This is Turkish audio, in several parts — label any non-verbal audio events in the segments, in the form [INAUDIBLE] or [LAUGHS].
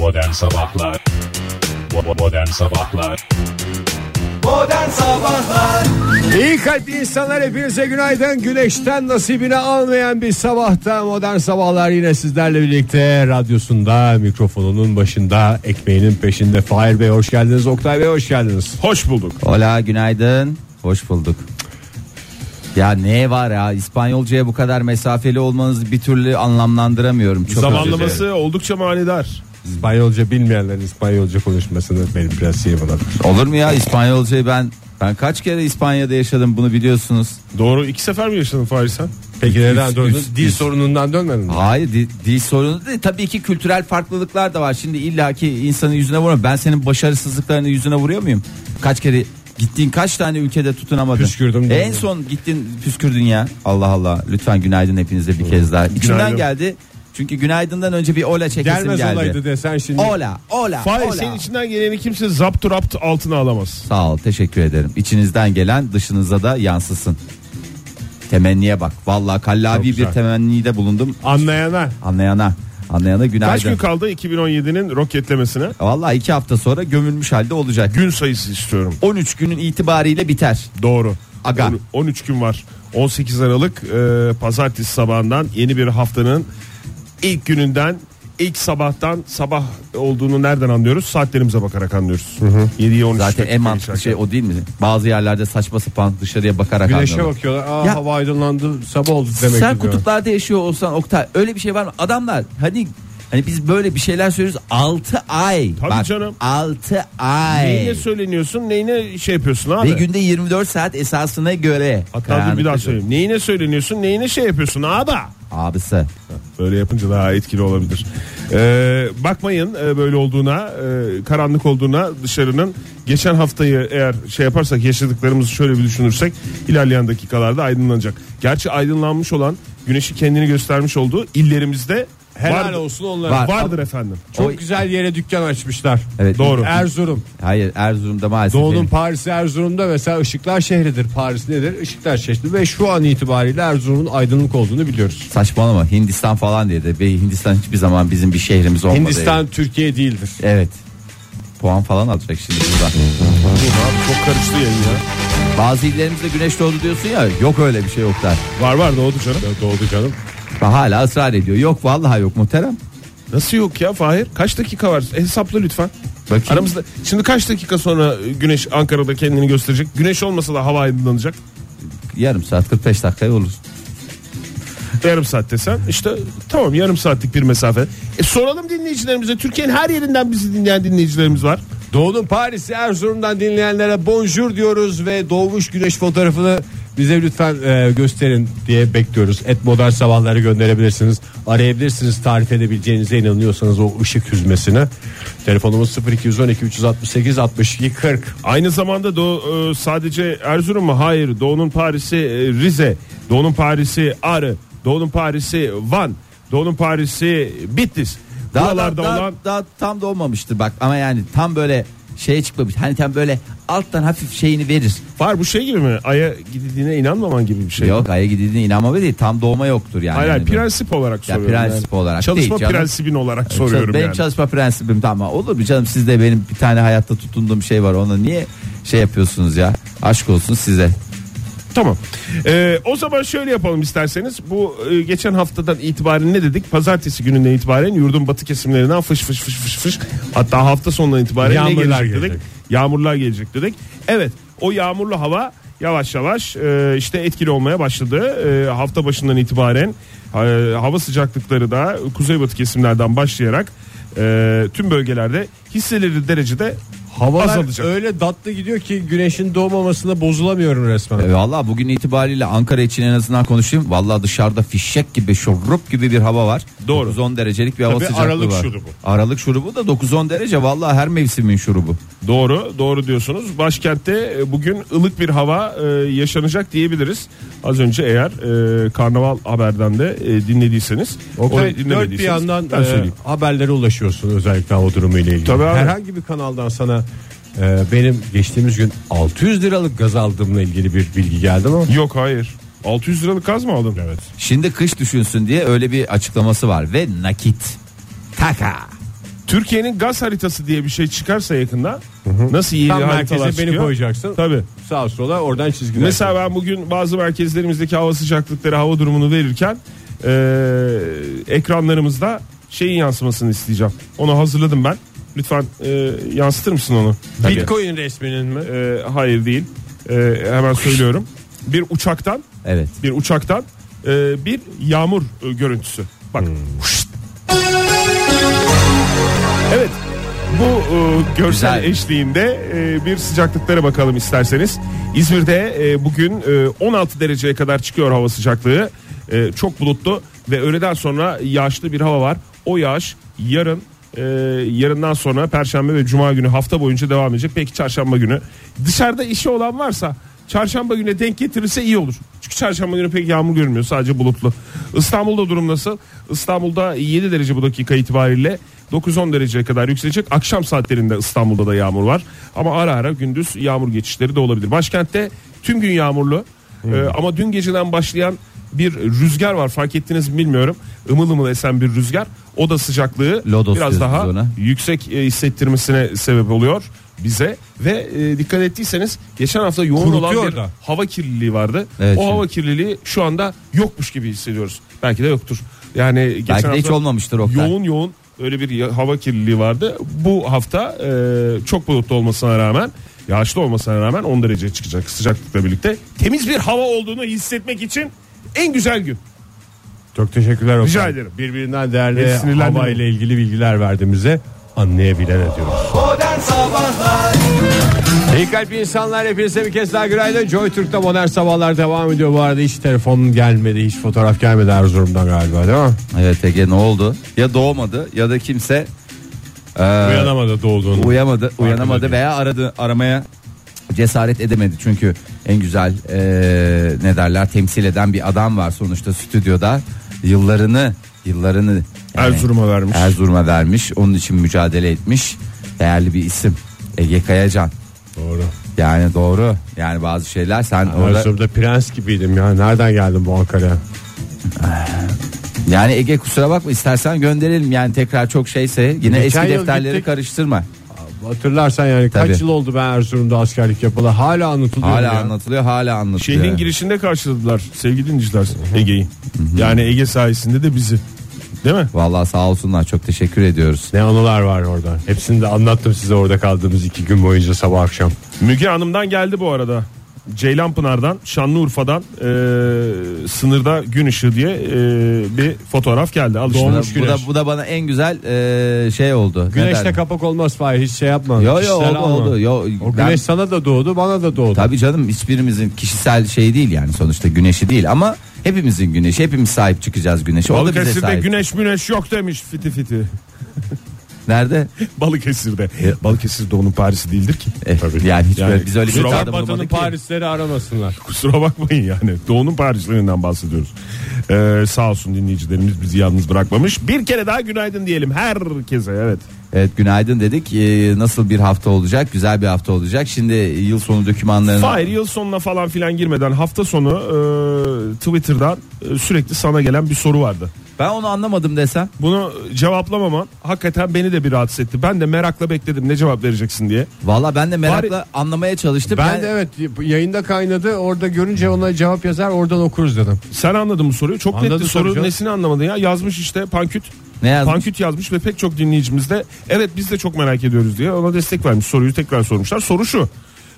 Modern Sabahlar Modern Sabahlar Modern Sabahlar İyi kalpli insanlar hepinize günaydın. Güneşten nasibini almayan bir sabahta modern sabahlar yine sizlerle birlikte radyosunda mikrofonunun başında ekmeğinin peşinde Fahir Bey hoş geldiniz. Oktay Bey hoş geldiniz. Hoş bulduk. Hola günaydın. Hoş bulduk. Ya ne var ya İspanyolcaya bu kadar mesafeli olmanızı bir türlü anlamlandıramıyorum. Çok. Zamanlaması oldukça manidar. İspanyolca bilmeyenlerin İspanyolca konuşmasını benim biraz şey yapalım. Olur mu ya İspanyolcayı ben ben kaç kere İspanya'da yaşadım bunu biliyorsunuz. Doğru iki sefer mi yaşadın Fahri sen? Peki neden döndün? Dil üst. sorunundan dönmedin mi? Hayır dil, dil sorunu değil tabii ki kültürel farklılıklar da var. Şimdi illaki insanın yüzüne vuruyor. Ben senin başarısızlıklarını yüzüne vuruyor muyum? Kaç kere gittiğin kaç tane ülkede tutunamadın? Püskürdüm En son gittin püskürdün ya. Allah Allah. Lütfen günaydın hepinize bir kez daha. İçimden Günaydın. geldi. Çünkü günaydından önce bir ola çekesim Gelmez geldi. olaydı desen şimdi. Ola, ola, Fahri ola. senin içinden geleni kimse zapt rapt altına alamaz. Sağ ol, teşekkür ederim. İçinizden gelen dışınıza da yansısın. Temenniye bak. Vallahi kallavi bir temennide bulundum. Anlayana. Anlayana, anlayana günaydın. Kaç gün kaldı 2017'nin roketlemesine? Vallahi iki hafta sonra gömülmüş halde olacak. Gün sayısı istiyorum. 13 günün itibariyle biter. Doğru. Aga. On- 13 gün var. 18 Aralık e, pazartesi sabahından yeni bir haftanın ilk gününden ilk sabahtan sabah olduğunu nereden anlıyoruz? Saatlerimize bakarak anlıyoruz. 7'ye 13 Zaten en mantıklı şey o değil mi? Bazı yerlerde saçma sapan dışarıya bakarak Güneşe anlıyorlar. bakıyorlar. Aa, Ya- hava aydınlandı sabah oldu demek Sen diyor. kutuplarda yaşıyor olsan Oktay öyle bir şey var mı? Adamlar hani hani biz böyle bir şeyler söylüyoruz 6 ay. Tabii canım. 6 ay. Neyine söyleniyorsun neyine şey yapıyorsun abi? Ve günde 24 saat esasına göre. Hatta dur bir daha söyleyeyim. Neyine söyleniyorsun neyine şey yapıyorsun abi? Abisi. Böyle yapınca daha etkili olabilir. Ee, bakmayın e, böyle olduğuna, e, karanlık olduğuna dışarının. Geçen haftayı eğer şey yaparsak yaşadıklarımızı şöyle bir düşünürsek ilerleyen dakikalarda aydınlanacak. Gerçi aydınlanmış olan güneşi kendini göstermiş olduğu illerimizde Helal var- olsun onlara. Var. vardır efendim. Çok O- güzel yere dükkan açmışlar. Evet. Doğru. Erzurum. Hayır Erzurum'da maalesef. Doğu'nun Paris'i Erzurum'da mesela ışıklar şehridir. Paris nedir? Işıklar şehri ve şu an itibariyle Erzurum'un aydınlık olduğunu biliyoruz. Saçmalama Hindistan falan diye de ve Hindistan hiçbir zaman bizim bir şehrimiz olmadı. Hindistan Türkiye değildir. Evet. Puan falan alacak şimdi burada. Çok karıştı yayın ya. Bazı illerimizde güneş doğdu diyorsun ya yok öyle bir şey yoklar. Var var doğdu canım. Doğdu canım. Ve hala ısrar ediyor. Yok vallahi yok muhterem. Nasıl yok ya Fahir? Kaç dakika var? Hesapla lütfen. Bakayım. Aramızda şimdi kaç dakika sonra güneş Ankara'da kendini gösterecek? Güneş olmasa da hava aydınlanacak. Yarım saat 45 dakika olur. Yarım saat desen işte tamam yarım saatlik bir mesafe. E soralım dinleyicilerimize. Türkiye'nin her yerinden bizi dinleyen dinleyicilerimiz var. Doğu'nun Paris'i Erzurum'dan dinleyenlere bonjour diyoruz ve doğmuş güneş fotoğrafını bize lütfen e, gösterin diye bekliyoruz. Et modern sabahları gönderebilirsiniz. Arayabilirsiniz tarif edebileceğinize inanıyorsanız o ışık hüzmesine. Telefonumuz 0212 368 62 40. Aynı zamanda Doğu, e, sadece Erzurum mu? Hayır. Doğu'nun Paris'i e, Rize. Doğu'nun Paris'i Arı. Doğu'nun Paris'i Van. Doğu'nun Paris'i Bitlis. Daha, Buralarda daha, olan daha tam da olmamıştır bak ama yani tam böyle şeye çıkmamış. Hani tam böyle alttan hafif şeyini verir. var bu şey gibi mi? Ay'a gidildiğine inanmaman gibi bir şey. Yok aya gidildiğine inanmama değil tam doğma yoktur yani. Hayır, Yani böyle. prensip olarak Ya soruyorum. prensip olarak Çalışma değil prensibin olarak soruyorum benim yani. çalışma prensibim tamam olur mu canım siz de benim bir tane hayatta tutunduğum şey var ona niye şey yapıyorsunuz ya aşk olsun size Tamam. Ee, o zaman şöyle yapalım isterseniz. Bu e, geçen haftadan itibaren ne dedik? Pazartesi gününden itibaren yurdun batı kesimlerinden fış fış fış fış fış. Hatta hafta sonundan itibaren Yağmurlar ne gelecek dedik? gelecek. Yağmurlar gelecek dedik. Evet o yağmurlu hava yavaş yavaş e, işte etkili olmaya başladı. E, hafta başından itibaren e, hava sıcaklıkları da kuzeybatı kesimlerden başlayarak e, tüm bölgelerde hissedilir derecede Havalar azalacak. öyle tatlı gidiyor ki güneşin doğmamasına bozulamıyorum resmen. E, Valla bugün itibariyle Ankara için en azından konuşayım. Valla dışarıda fişek gibi şurup gibi bir hava var. Doğru. 9-10 derecelik bir hava Tabii sıcaklığı Aralık var. şurubu. Aralık şurubu da 9-10 derece. Valla her mevsimin şurubu. Doğru, doğru diyorsunuz. Başkentte e, bugün ılık bir hava e, yaşanacak diyebiliriz. Az önce eğer e, Karnaval Haber'den de e, dinlediyseniz, Okay, orayı dört bir dinlemediyseniz yandan ben e, söyleyeyim. haberlere ulaşıyorsun özellikle hava durumu ile ilgili. Tabii abi. Herhangi bir kanaldan sana e, benim geçtiğimiz gün 600 liralık gaz aldığımla ilgili bir bilgi geldi mi? Yok hayır. 600 liralık gaz mı aldın? Evet. Şimdi kış düşünsün diye öyle bir açıklaması var ve nakit. Taka. Türkiye'nin gaz haritası diye bir şey çıkarsa yakında nasıl yeni Tam haritalar merkeze beni çıkıyor? koyacaksın. Tabii. Sağa sola oradan çizgiler. Mesela ben bugün bazı merkezlerimizdeki hava sıcaklıkları hava durumunu verirken e, ekranlarımızda şeyin yansımasını isteyeceğim. Onu hazırladım ben. Lütfen e, yansıtır mısın onu? Bitcoin resminin mi? E, hayır değil. E, hemen söylüyorum. Bir uçaktan Evet. bir uçaktan e, bir yağmur e, görüntüsü. Bak. Huşt. Evet. Bu e, görsel Güzel. eşliğinde e, bir sıcaklıklara bakalım isterseniz. İzmir'de e, bugün e, 16 dereceye kadar çıkıyor hava sıcaklığı. E, çok bulutlu ve öğleden sonra yağışlı bir hava var. O yağış yarın e, yarından sonra Perşembe ve Cuma günü hafta boyunca devam edecek. Peki Çarşamba günü dışarıda işi olan varsa Çarşamba gününe denk getirirse iyi olur. Çünkü çarşamba günü pek yağmur görünmüyor sadece bulutlu. İstanbul'da durum nasıl? İstanbul'da 7 derece bu dakika itibariyle 9-10 dereceye kadar yükselecek. Akşam saatlerinde İstanbul'da da yağmur var. Ama ara ara gündüz yağmur geçişleri de olabilir. Başkentte tüm gün yağmurlu. Ee, ama dün geceden başlayan bir rüzgar var fark ettiniz mi bilmiyorum. Imıl ımıl esen bir rüzgar. O da sıcaklığı Lodos biraz daha ona. yüksek e, hissettirmesine sebep oluyor bize ve e, dikkat ettiyseniz geçen hafta yoğun olan Kurutuyor bir da. hava kirliliği vardı. Evet, o şimdi. hava kirliliği şu anda yokmuş gibi hissediyoruz. Belki de yoktur. Yani geçen Belki de hafta hiç olmamıştır Oktay. yoğun yoğun öyle bir hava kirliliği vardı. Bu hafta e, çok bulutlu olmasına rağmen yağışlı olmasına rağmen 10 derece çıkacak sıcaklıkla birlikte. Temiz bir hava olduğunu hissetmek için en güzel gün. Çok teşekkürler. Oktay. Rica ederim. Birbirinden değerli sinirlendirme. hava ile ilgili bilgiler verdiğimize anlayabilen ediyoruz. Modern Sabahlar İyi kalp insanlar hepinize bir kez daha günaydın. Joy Türk'te modern sabahlar devam ediyor. Bu arada hiç telefon gelmedi, hiç fotoğraf gelmedi Erzurum'dan galiba değil mi? Evet Ege ne oldu? Ya doğmadı ya da kimse e, Uyanamadı doğduğunu. uyamadı, uyanamadı değil. veya aradı aramaya cesaret edemedi. Çünkü en güzel e, ne derler temsil eden bir adam var sonuçta stüdyoda. Yıllarını yıllarını yani Erzurum'a vermiş. Erzurum'a vermiş. Onun için mücadele etmiş. Değerli bir isim. Ege Kayacan. Doğru. Yani doğru. Yani bazı şeyler sen orada Erzurum'da prens gibiydim ya. Nereden geldim bu Ankara'ya? yani Ege kusura bakma istersen gönderelim yani tekrar çok şeyse yine Geçen eski defterleri gittik. karıştırma. Hatırlarsan yani Tabii. kaç yıl oldu ben Erzurum'da askerlik yapalı. Hala anlatılıyor. Hala ya. anlatılıyor, hala anlatılıyor. Şehrin girişinde karşıladılar sevgili dinleyiciler Ege'yi. Yani Ege sayesinde de bizi. Değil mi? Vallahi sağ olsunlar çok teşekkür ediyoruz. Ne anılar var orada. Hepsini de anlattım size orada kaldığımız iki gün boyunca sabah akşam. Müge Hanım'dan geldi bu arada. Ceylanpınar'dan, Şanlıurfa'dan e, sınırda gün ışığı diye e, bir fotoğraf geldi. Al işte. Bu da, Doğmuş bu da, güneş. bu da bana en güzel e, şey oldu. Ne Güneşte kapak olmaz Fahir hiç şey yapma. Yo yo oldu alma. oldu. Yo, O ben- güneş sana da doğdu bana da doğdu. Tabii canım hiçbirimizin kişisel şey değil yani sonuçta güneşi değil ama hepimizin güneşi hepimiz sahip çıkacağız güneşe. O da bize Balıkesir'de sahip. güneş müneş yok demiş fiti fiti. [LAUGHS] Nerede? [LAUGHS] Balıkesir'de. Balıkesir de onun Paris'i değildir ki. Eh, yani hiç Yani böyle biz öyle bir kusura iddiada Batı'nın. Parisleri aramasınlar. Kusura bakmayın yani. Doğu'nun Parislerinden bahsediyoruz. Ee, sağ olsun dinleyicilerimiz bizi yalnız bırakmamış. Bir kere daha günaydın diyelim herkese evet. Evet günaydın dedik. Ee, nasıl bir hafta olacak? Güzel bir hafta olacak. Şimdi yıl sonu dokümanlarını Fahir yıl sonuna falan filan girmeden hafta sonu e, Twitter'dan e, sürekli sana gelen bir soru vardı. ben onu anlamadım desem. Bunu cevaplamaman hakikaten beni de bir rahatsız etti. Ben de merakla bekledim ne cevap vereceksin diye. Valla ben de merakla anlamaya çalıştım. Ben Yani- de evet yayında kaynadı orada görünce ona cevap yazar oradan okuruz dedim. Sen anladın bu soruyu. Çok Anladım netti soru. canım. Nesini anlamadın ya? Yazmış işte Panküt. Ne yazmış? Panküt yazmış ve pek çok dinleyicimiz de evet biz de çok merak ediyoruz diye ona destek vermiş. Soruyu tekrar sormuşlar. Soru şu.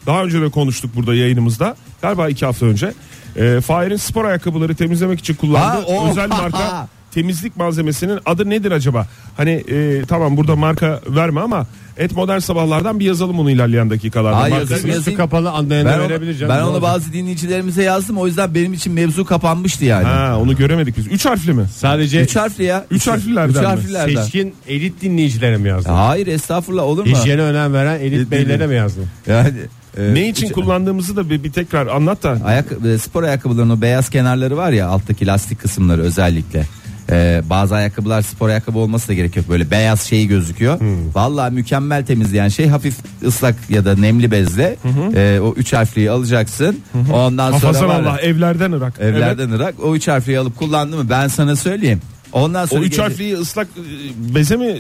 Daha önce de konuştuk burada yayınımızda. Galiba iki hafta önce. E, Fahir'in spor ayakkabıları temizlemek için kullandığı Ha, özel marka [LAUGHS] temizlik malzemesinin adı nedir acaba? Hani e, tamam burada marka verme ama et modern sabahlardan bir yazalım onu ilerleyen dakikalarda. Hayır, yazayım, Üstü kapalı anlayana Ben, onu, verebilir canım. ben onu bazı dinleyicilerimize yazdım. O yüzden benim için mevzu kapanmıştı yani. Ha, onu göremedik biz. Üç harfli mi? Sadece Üç harfli ya. Üç harflilerden Üç mi? harflilerden. seçkin elit dinleyicilere mi yazdın? Hayır estağfurullah olur mu? Hijyene önem veren elit beylere mi yazdın? Yani, e, Ne için üç- kullandığımızı da bir, bir tekrar anlat da. Ayak, e, spor ayakkabılarının o beyaz kenarları var ya alttaki lastik kısımları özellikle. Ee, bazı ayakkabılar spor ayakkabı olması da gerek yok. Böyle beyaz şeyi gözüküyor. Hmm. Vallahi mükemmel temizleyen şey hafif ıslak ya da nemli bezle e, o üç harfliyi alacaksın. Ondan sonra Hafazan var ya, Allah evlerden ırak. Evlerden ırak o üç harfliyi alıp kullandı mı ben sana söyleyeyim. Ondan O sonra üç gece- harfliyi ıslak e, beze mi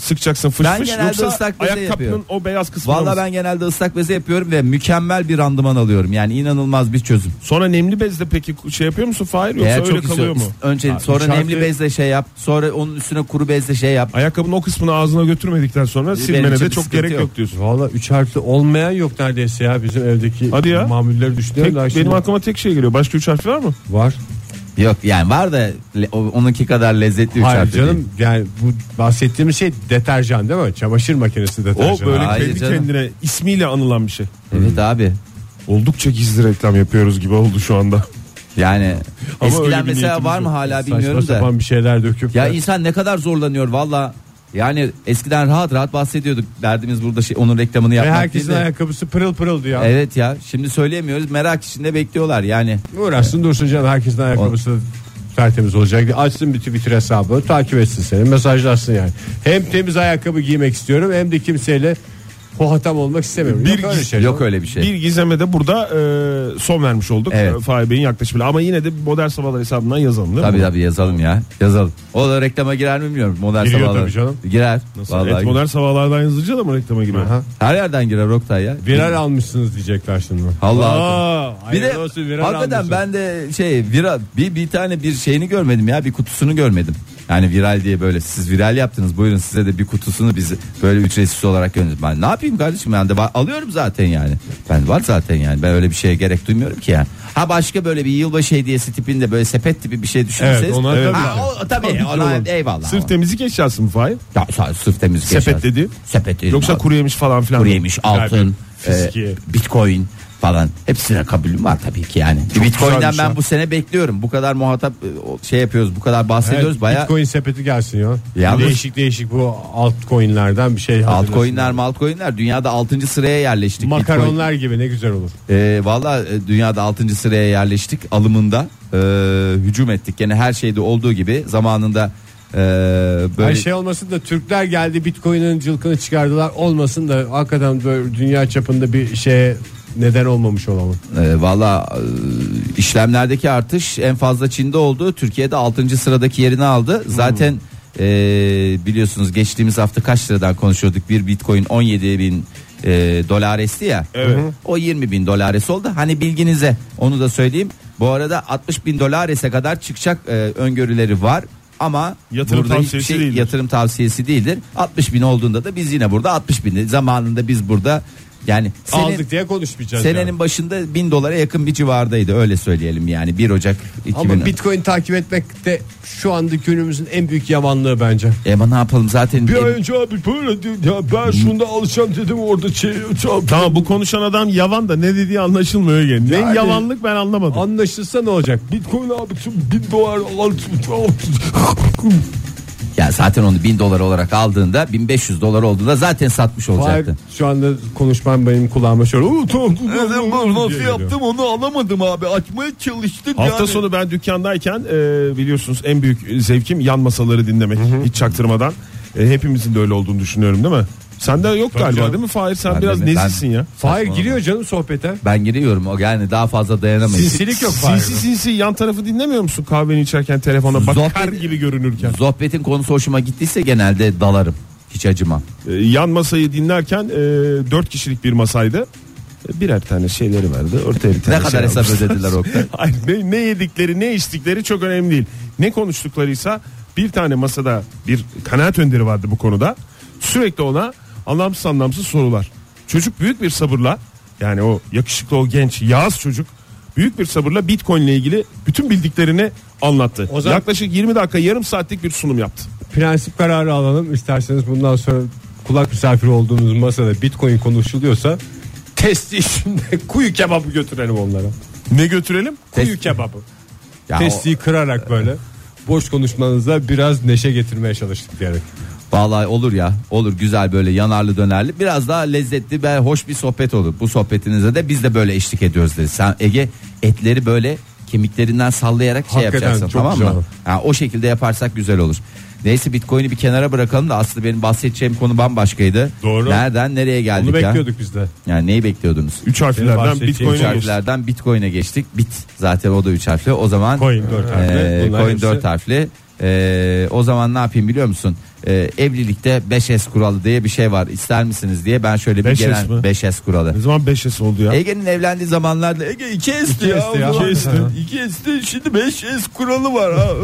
sıkacaksın fış Ben fış genelde yoksa ıslak beze ayakkabının yapıyorum. o beyaz kısmına Valla ben genelde ıslak beze yapıyorum ve mükemmel bir randıman alıyorum. Yani inanılmaz bir çözüm. Sonra nemli bezle peki şey yapıyor musun Fahir yoksa Eğer öyle çok kalıyor mu? önce Ha, sonra üç nemli bezle şey yap. Sonra onun üstüne kuru bezle şey yap. Ayakkabının o kısmını ağzına götürmedikten sonra silmene için de bir çok sıkıntı gerek yok. yok, diyorsun. Valla üç harfli olmayan yok neredeyse ya bizim evdeki Hadi ya. mamulleri düşünüyorum. Tek, da benim şimdi- aklıma tek şey geliyor. Başka üç harfli var mı? var. Yok yani var da le- o- onunki kadar lezzetli üç Hayır harfli canım değil. yani bu bahsettiğimiz şey deterjan değil mi? Çamaşır makinesi O deterjanı. böyle Hayır kendi canım. kendine ismiyle anılan bir şey. Evet abi. Oldukça gizli reklam yapıyoruz gibi oldu şu anda. Yani Ama öyle eskiden bir mesela niyetimiz var mı yok. hala Saçma bilmiyorum da. sapan bir şeyler döküp Ya insan ne kadar zorlanıyor valla. Yani eskiden rahat rahat bahsediyorduk. Derdimiz burada şey, onun reklamını ve yapmak herkesin değil de. ayakkabısı pırıl pırıldı ya. Evet ya şimdi söyleyemiyoruz merak içinde bekliyorlar yani. Uğraşsın dursun canım herkesin ayakkabısı tertemiz olacak. Açsın bir Twitter hesabı takip etsin seni mesajlarsın yani. Hem temiz ayakkabı giymek istiyorum hem de kimseyle hohatam olmak istemiyorum. Bir yok öyle şey. Yok öyle bir şey. Bir gizeme de burada e, son vermiş olduk. Evet. Evet. Fahir Bey'in yaklaşımıyla. Ama yine de modern sabahlar hesabından yazalım değil Tabii mi? tabii yazalım ya. Yazalım. O da reklama girer mi bilmiyorum. Modern Giriyor sabahlar. tabii canım. Girer. Nasıl? Vallahi. Et modern sabahlardan yazınca da mı reklama giriyor? Aha. Her yerden girer Oktay ya. Viral almışsınız diyecekler şimdi. Allah Aa, Bir de olsun, viral hakikaten almışsın. ben de şey viral bir bir tane bir şeyini görmedim ya bir kutusunu görmedim. Yani viral diye böyle siz viral yaptınız buyurun size de bir kutusunu biz böyle ücretsiz olarak gönderdim. Ben ne yapayım kardeşim ben de var- alıyorum zaten yani. Ben var zaten yani ben öyle bir şeye gerek duymuyorum ki yani. Ha başka böyle bir yılbaşı hediyesi tipinde böyle sepet tipi bir şey düşünürseniz. Evet, ona tabii ha, o, tabii ona eyvallah. Sırf ama. temizlik eşyası mı Fahir? Ya, sırf temizlik Sepet eşyası. dedi. Sepet dedim. Yoksa kuru yemiş falan filan. kuru yemiş, altın, fiziki. e, bitcoin falan hepsine kabulüm var tabii ki yani. Bitcoin'den güzelmiş ben bu sene bekliyorum. Bu kadar muhatap e, şey yapıyoruz, bu kadar bahsediyoruz. Evet, Baya Bitcoin sepeti gelsin ya. Yalnız- değişik değişik bu altcoin'lerden bir şey altcoin'ler, malcoin'ler dünyada 6. sıraya yerleştik. Makaronlar gibi ne güzel olur. Bitcoin. E, Valla e, dünyada 6. sıraya yerleştik. Alımında e, hücum ettik. Gene her şeyde olduğu gibi zamanında e, böyle Her şey olmasın da Türkler geldi Bitcoin'in cılkını çıkardılar olmasın da hakikaten böyle dünya çapında bir şeye neden olmamış olalım. E, Valla e, işlemlerdeki artış en fazla Çin'de oldu. Türkiye'de 6. sıradaki yerini aldı. Zaten e, biliyorsunuz geçtiğimiz hafta kaç liradan konuşuyorduk? Bir bitcoin 17 bin e, dolar esti ya. Evet. O 20 bin dolar oldu. Hani bilginize onu da söyleyeyim. Bu arada 60 bin dolar kadar çıkacak e, öngörüleri var. Ama Yatırım burada hiçbir tavsiyesi şey değildir. yatırım tavsiyesi değildir. 60 bin olduğunda da biz yine burada 60 bin zamanında biz burada yani senin, Aldık diye konuşmayacağız. Senenin yani. başında 1000 dolara yakın bir civardaydı öyle söyleyelim yani 1 Ocak 2000. Ama Bitcoin takip etmek de şu anda günümüzün en büyük yamanlığı bence. E ama ne yapalım zaten Bir ay önce abi böyle diyor ya ben şunda alacağım dedim orada şey Tamam bu konuşan adam yavan da ne dediği anlaşılmıyor gene. Ne Yani- yavanlık ben anlamadım. Anlaşılsa ne olacak? Bitcoin abi bin dolar al. Ya zaten onu 1000 dolar olarak aldığında 1500 dolar olduğunda zaten satmış Hayır, olacaktı. şu anda konuşmam benim kulağıma şöyle. "Oo, tamam, Nasıl yaptım onu alamadım abi açmaya çalıştım Hafta yani. sonu ben dükkandayken e, biliyorsunuz en büyük zevkim yan masaları dinlemek. Hiç çaktırmadan. E, hepimizin de öyle olduğunu düşünüyorum değil mi? Sende yok galiba canım. değil mi Fahir? Sen Ben biraz ben- nezihsin ya. Fahir giriyor canım sohbete. Ben giriyorum o yani daha fazla dayanamayız. Sinsilik yok Fahir'de. Sinsi sinsi yan tarafı dinlemiyor musun kahveni içerken telefona bakar Sohbet- gibi görünürken. Sohbetin konusu hoşuma gittiyse genelde dalarım. Hiç acımam. E, yan masayı dinlerken e, dört kişilik bir masaydı. E, birer tane şeyleri vardı. Ortaya bir tane Ne kadar şey hesap almışlar. ödediler Oktay? [LAUGHS] Ne, ne yedikleri ne içtikleri çok önemli değil. Ne konuştuklarıysa bir tane masada bir kanaat önderi vardı bu konuda. Sürekli ona anlamsız anlamsız sorular. Çocuk büyük bir sabırla yani o yakışıklı o genç yağız çocuk büyük bir sabırla Bitcoin ile ilgili bütün bildiklerini anlattı. O zaman- Yaklaşık 20 dakika yarım saatlik bir sunum yaptı. Prensip kararı alalım. İsterseniz bundan sonra kulak misafiri olduğunuz masada Bitcoin konuşuluyorsa testi içinde [LAUGHS] kuyu kebabı götürelim onlara. Ne götürelim? Kuyu Test- kebabı. Ya o- Testiyi kırarak böyle boş konuşmanıza biraz neşe getirmeye çalıştık diyerek. Vallahi olur ya olur güzel böyle yanarlı dönerli biraz daha lezzetli ve hoş bir sohbet olur. Bu sohbetinize de biz de böyle eşlik ediyoruz dedi. Sen Ege etleri böyle kemiklerinden sallayarak şey Hakikaten yapacaksın çok tamam güzel mı? olur. Ha, o şekilde yaparsak güzel olur. Neyse Bitcoin'i bir kenara bırakalım da aslında benim bahsedeceğim konu bambaşkaydı. Doğru. Nereden nereye geldik Onu ya? bekliyorduk biz de. Yani neyi bekliyordunuz? Üç harflerden bahsedeceğim Bitcoin'e Üç geçti. harflerden Bitcoin'e geçtik. Bit zaten o da üç harfli. O zaman Coin dört harfli. Ee, Bunlar coin hepsi- dört harfli. Ee, o zaman ne yapayım biliyor musun? E, evlilikte 5S kuralı diye bir şey var. İster misiniz diye ben şöyle bir 5S genel mi? 5S kuralı. Ne zaman 5S oldu ya? Ege'nin evlendiği zamanlarda Ege 2S'ti ya. 2S'ti ya. 2S'ti. 2S'ti şimdi 5S kuralı var ha. [LAUGHS]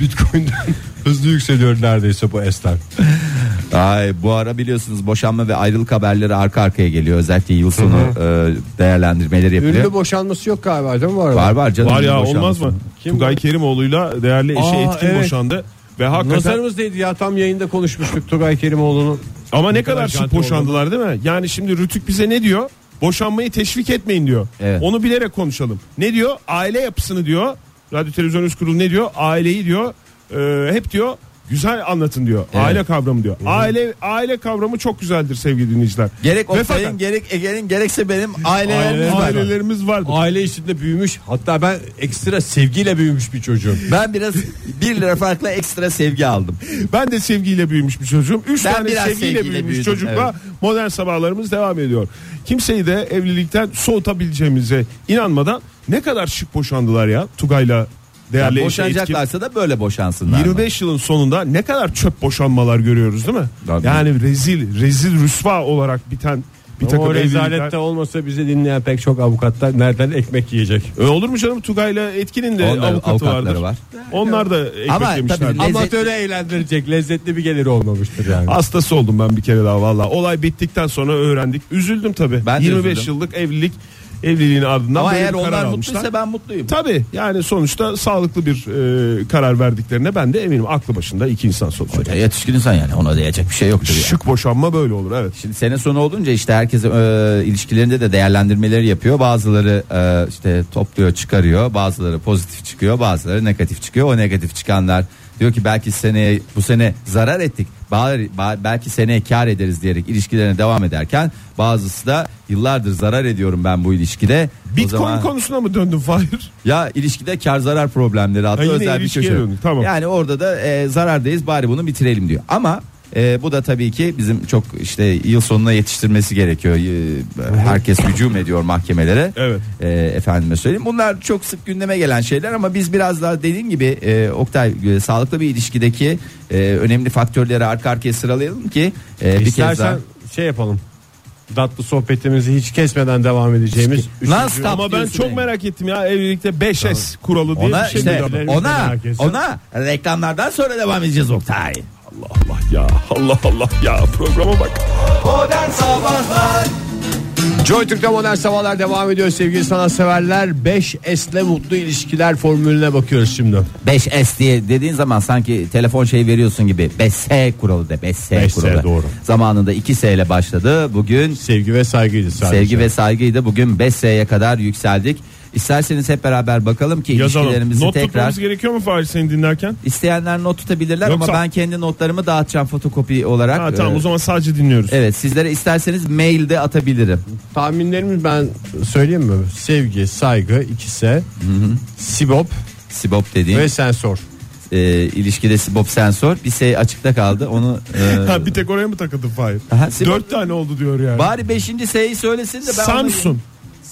Bitcoin'den hızlı yükseliyor neredeyse bu esler. Ay bu ara biliyorsunuz boşanma ve ayrılık haberleri arka arkaya geliyor. Özellikle yıl sonu e, değerlendirmeleri yapılıyor. Ünlü boşanması yok galiba değil mi bu arada? Var var canım. Var ya olmaz mı? Kim Tugay? Kerimoğlu'yla değerli eşi Aa, Etkin evet. boşandı. Ve hakikaten Nazarımız değdi ya tam yayında konuşmuştuk Tugay Kerimoğlu'nun. ama ne Ne kadar kadar boşandılar değil mi? Yani şimdi Rütük bize ne diyor? Boşanmayı teşvik etmeyin diyor. Evet. Onu bilerek konuşalım. Ne diyor? Aile yapısını diyor. Radyo Televizyon Üst Kurulu ne diyor? Aileyi diyor. e, hep diyor güzel anlatın diyor. Evet. Aile kavramı diyor. Aile aile kavramı çok güzeldir sevgili dinleyiciler. Gerek Oktay'ın fakat- gerek Ege'nin gerekse benim ailelerimiz var. ailelerimiz vardır. Aile içinde büyümüş hatta ben ekstra sevgiyle büyümüş bir çocuğum. Ben biraz 1 lira farkla ekstra sevgi aldım. [LAUGHS] Ben de sevgiyle büyümüş bir çocuğum. Üç Ben tane biraz sevgiyle, sevgiyle büyümüş büyüdüm, çocukla modern sabahlarımız devam ediyor. Kimseyi de evlilikten soğutabileceğimize inanmadan ne kadar şık boşandılar ya Tugay'la değerli Yani boşanacaklarsa da böyle boşansınlar. 25 yılın sonunda ne kadar çöp boşanmalar görüyoruz değil mi? Tabii. Yani rezil, rezil rüsva olarak biten bir takım o rezalette evlilikler. olmasa bizi dinleyen pek çok avukatlar nereden ekmek yiyecek? E, olur mu canım Tugay'la Etkin'in de Onların avukatı avukatları vardır. var. Onlar da ekmek Ama yemişler. Lezzet- Amatörü eğlendirecek lezzetli bir geliri olmamıştır yani. Hastası oldum ben bir kere daha valla. Olay bittikten sonra öğrendik. Üzüldüm tabii. Ben de 25 üzüldüm. yıllık evlilik evliliğin ardından Ama böyle eğer bir karar onlar almışlar. mutluysa ben mutluyum. Tabii yani sonuçta sağlıklı bir e, karar verdiklerine ben de eminim. Aklı başında iki insan sonuçta. Ya Yetişkin insan yani ona diyecek bir şey yoktur ya. Şık boşanma böyle olur evet. Şimdi sene sonu olunca işte herkes e, ilişkilerinde de değerlendirmeleri yapıyor. Bazıları e, işte topluyor çıkarıyor. Bazıları pozitif çıkıyor. Bazıları negatif çıkıyor. O negatif çıkanlar diyor ki belki seneye bu sene zarar ettik. Bari, ba- belki seneye kar ederiz diyerek ilişkilerine devam ederken bazısı da yıllardır zarar ediyorum ben bu ilişkide. O Bitcoin zaman- konusuna mı döndün Fahir? ya ilişkide kar zarar problemleri adlı özel bir köşe. döndük, tamam. Yani orada da e, zarardayız bari bunu bitirelim diyor. Ama e, bu da tabii ki bizim çok işte yıl sonuna yetiştirmesi gerekiyor. E, herkes hücum ediyor mahkemelere. Evet. E, efendime söyleyeyim. Bunlar çok sık gündeme gelen şeyler ama biz biraz daha dediğin gibi e, Oktay e, sağlıklı bir ilişkideki e, önemli faktörleri arka arkaya sıralayalım ki e, bir kez İstersen daha şey yapalım. Tatlı sohbetimizi hiç kesmeden devam edeceğimiz. Stop Ama ben çok yani. merak ettim ya evlilikte 5S kuralı diye Ona bir şey işte ona herkes- ona reklamlardan sonra devam edeceğiz Oktay. Allah Allah ya Allah Allah ya programa bak. Modern Sabahlar Joy Türk'te modern sabahlar devam ediyor sevgili sanatseverler. 5S'le mutlu ilişkiler formülüne bakıyoruz şimdi. 5S diye dediğin zaman sanki telefon şey veriyorsun gibi 5S kuralı de 5S, 5S kuralı. doğru. Zamanında 2S ile başladı. Bugün Sevgi ve saygıydı sadece. sevgi ve saygıydı. Bugün 5S'ye kadar yükseldik. İsterseniz hep beraber bakalım ki Yazalım. ilişkilerimizi Not tekrar tutmamız gerekiyor mu Fahir seni dinlerken? isteyenler not tutabilirler Yoksa- ama ben kendi notlarımı dağıtacağım fotokopi olarak. Ha, tamam Ee, o zaman sadece dinliyoruz. Evet sizlere isterseniz mailde atabilirim. Tahminlerimiz ben söyleyeyim mi? Sevgi, saygı, 2S, Sibop Sibop dediğim ve sensör. e, ilişkide Sibop sensör bir şey açıkta kaldı. Onu e, Ha, bir tek oraya mı takıldın Fahir? Aha, Sibop- Dört tane oldu diyor yani. Bari 5. S'yi söylesin de ben onu-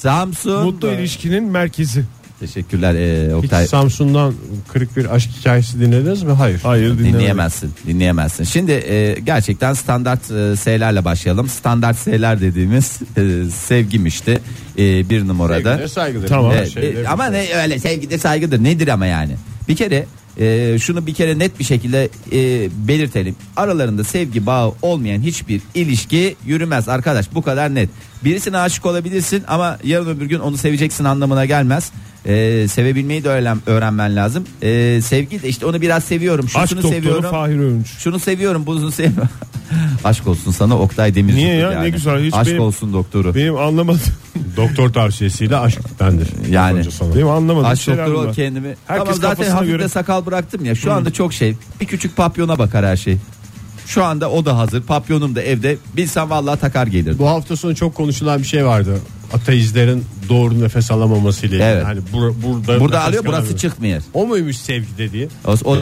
Samsun. Mutlu ilişkinin merkezi. Teşekkürler e, Hiç Oktay. Samsun'dan kırık bir aşk hikayesi dinlediniz mi? Hayır. Hayır dinlemedim. Dinleyemezsin. Dinleyemezsin. Şimdi e, gerçekten standart e, S'lerle başlayalım. Standart S'ler dediğimiz e, sevgimişti. E, bir numarada. Sevgi de saygıdır. Tamam. Evet, şeyde e, ama ne öyle sevgidir saygıdır nedir ama yani. Bir kere e, şunu bir kere net bir şekilde e, belirtelim. Aralarında sevgi bağı olmayan hiçbir ilişki yürümez arkadaş. Bu kadar net. Birisine aşık olabilirsin ama yarın öbür gün onu seveceksin anlamına gelmez. E, sevebilmeyi de öğren, öğrenmen lazım. E, sevgi de işte onu biraz seviyorum. Şunu Aşk doktoru seviyorum. Fahir Öğünç. Şunu seviyorum, bunu sevmiyorum. [LAUGHS] Aşk olsun sana Oktay Demirci. Niye ya? Ne güzel, hiç Aşk benim- olsun doktoru. Benim anlamadım. [LAUGHS] Doktor tavsiyesiyle aşk bendir. Yani. Benim anlamadım. Aşk doktoru ol bunlar. kendimi. Herkes Ama zaten kafasına hafif de göre- sakal bıraktım ya. Şu anda çok şey. Bir küçük papyona bakar her şey. Şu anda o da hazır. Papyonum da evde. Bilsem vallahi takar gelirdim. Bu hafta sonu çok konuşulan bir şey vardı. Ateizlerin doğru nefes alamaması ile. Evet. Yani bur- burada Burada nefes alıyor burası çıkmıyor. O muymuş sevgi dediği? O, o-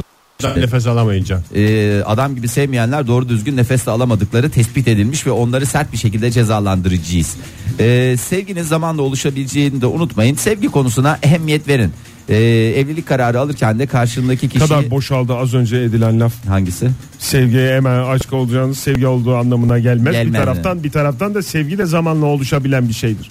Nefes alamayınca. e, adam gibi sevmeyenler doğru düzgün nefes de alamadıkları tespit edilmiş ve onları sert bir şekilde cezalandıracağız. E, sevginin zamanla oluşabileceğini de unutmayın. Sevgi konusuna ehemmiyet verin. Ee, evlilik kararı alırken de karşındaki kişi kadar boşaldı az önce edilen laf. hangisi? Sevgiye hemen aşk olacağınız sevgi olduğu anlamına gelmez. Gelmez bir taraftan bir taraftan da sevgi de zamanla oluşabilen bir şeydir.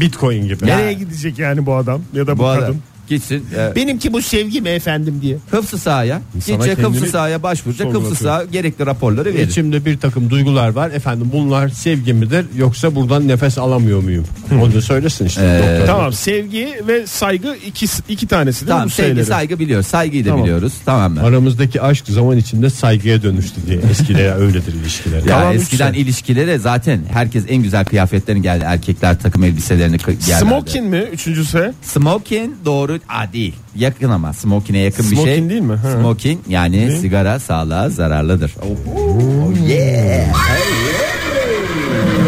Bitcoin gibi. Nereye gidecek yani bu adam ya da bu, Bu kadın? adam gitsin. E, Benimki bu sevgi mi efendim diye. Hıfzı sahaya. Gidecek hıfzı sahaya başvuracak. Hıfzı saha gerekli raporları verir. İçimde bir takım duygular var. Efendim bunlar sevgi midir yoksa buradan nefes alamıyor muyum? Onu da söylesin işte. Ee, doktor. Tamam sevgi ve saygı ikisi, iki tanesi de Tamam bu sevgi sayıları. saygı biliyoruz. Saygıyı da Tamam. biliyoruz. Tamam mı? Aramızdaki aşk zaman içinde saygıya dönüştü diye. Eskilere [LAUGHS] öyledir ilişkiler. Ya Tamam, eskiden güzel. ilişkilere zaten herkes en güzel kıyafetlerini geldi. Erkekler takım elbiselerini giyerlerdi. Smoking mi üçüncüsü? Smoking doğru. Aa değil. Yakın ama smoking'e yakın bir Smoking şey. değil mi? Ha. Smoking yani sigara sağlığa zararlıdır. Oh, yeah.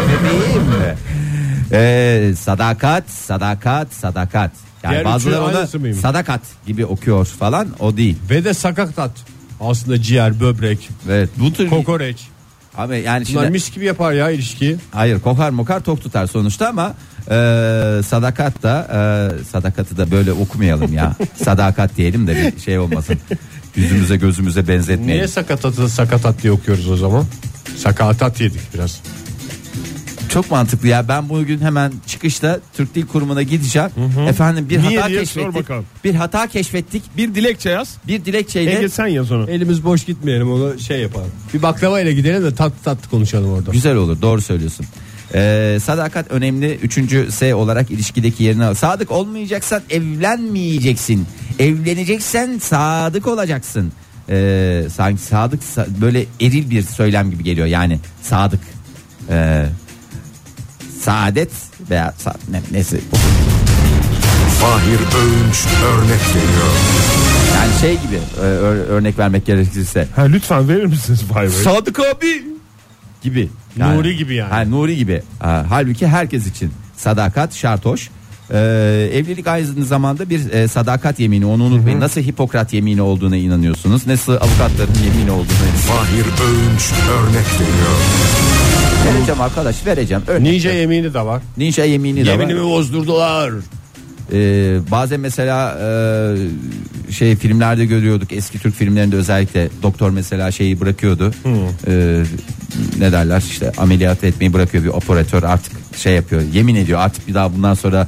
Bebeğim. Ee, sadakat, sadakat, sadakat. Yani Diğer bazıları üçü onu mıymış? sadakat gibi okuyor falan. O değil. Ve de sakatat. Aslında ciğer, böbrek, Evet. Bu tür kokoreç. Abi yani Bunlar şimdi mis gibi yapar ya ilişkiyi. hayır kokar mokar tok tutar sonuçta ama e, sadakat da e, sadakatı da böyle okumayalım ya. [LAUGHS] Sadakat diyelim de bir şey olmasın. Yüzümüze gözümüze benzetmeyelim. Niye sakatatı sakatat diye okuyoruz o zaman? Sakatat yedik biraz. Çok mantıklı ya. Ben bugün hemen çıkışta Türk Dil Kurumu'na gideceğim. Efendim bir Niye hata diye sor keşfettik. bakalım. Bir hata keşfettik. Bir dilekçe yaz. Bir dilekçeyle Ege sen yaz onu. Elimiz boş gitmeyelim onu şey yapalım. Bir baklava ile gidelim de tatlı tatlı konuşalım orada. güzel olur. Doğru söylüyorsun. Ee, sadakat önemli. Üçüncü S olarak ilişkideki yerini al. Sadık olmayacaksan evlenmeyeceksin. Evleneceksen sadık olacaksın. Ee, sanki sadık sa- böyle eril bir söylem gibi geliyor. Yani sadık. Ee, saadet veya sa- ne, neyse Fahir Öğünç örnek veriyor. Yani şey gibi e, ör- örnek vermek gerekirse. Ha, lütfen verir misiniz Fahir Bey? Sadık abi gibi. Nuri gibi yani. Ha, Nuri gibi. Ha, halbuki herkes için sadakat şart hoş. Ee, evlilik aynı zamanda bir e, sadakat yemini onu unutmayın. Nasıl Hipokrat yemini olduğuna inanıyorsunuz? Nasıl avukatların yemini olduğuna inanıyorsunuz? Fahir Öğünç örnek veriyor. Vereceğim arkadaş vereceğim. Örnek. Ninja yemini de var. Ninja yemini de var. Yeminimi bozdurdular. Ee, bazen mesela e, şey filmlerde görüyorduk eski Türk filmlerinde özellikle doktor mesela şeyi bırakıyordu. Ee, ne derler işte ameliyat etmeyi bırakıyor bir operatör artık şey yapıyor yemin ediyor artık bir daha bundan sonra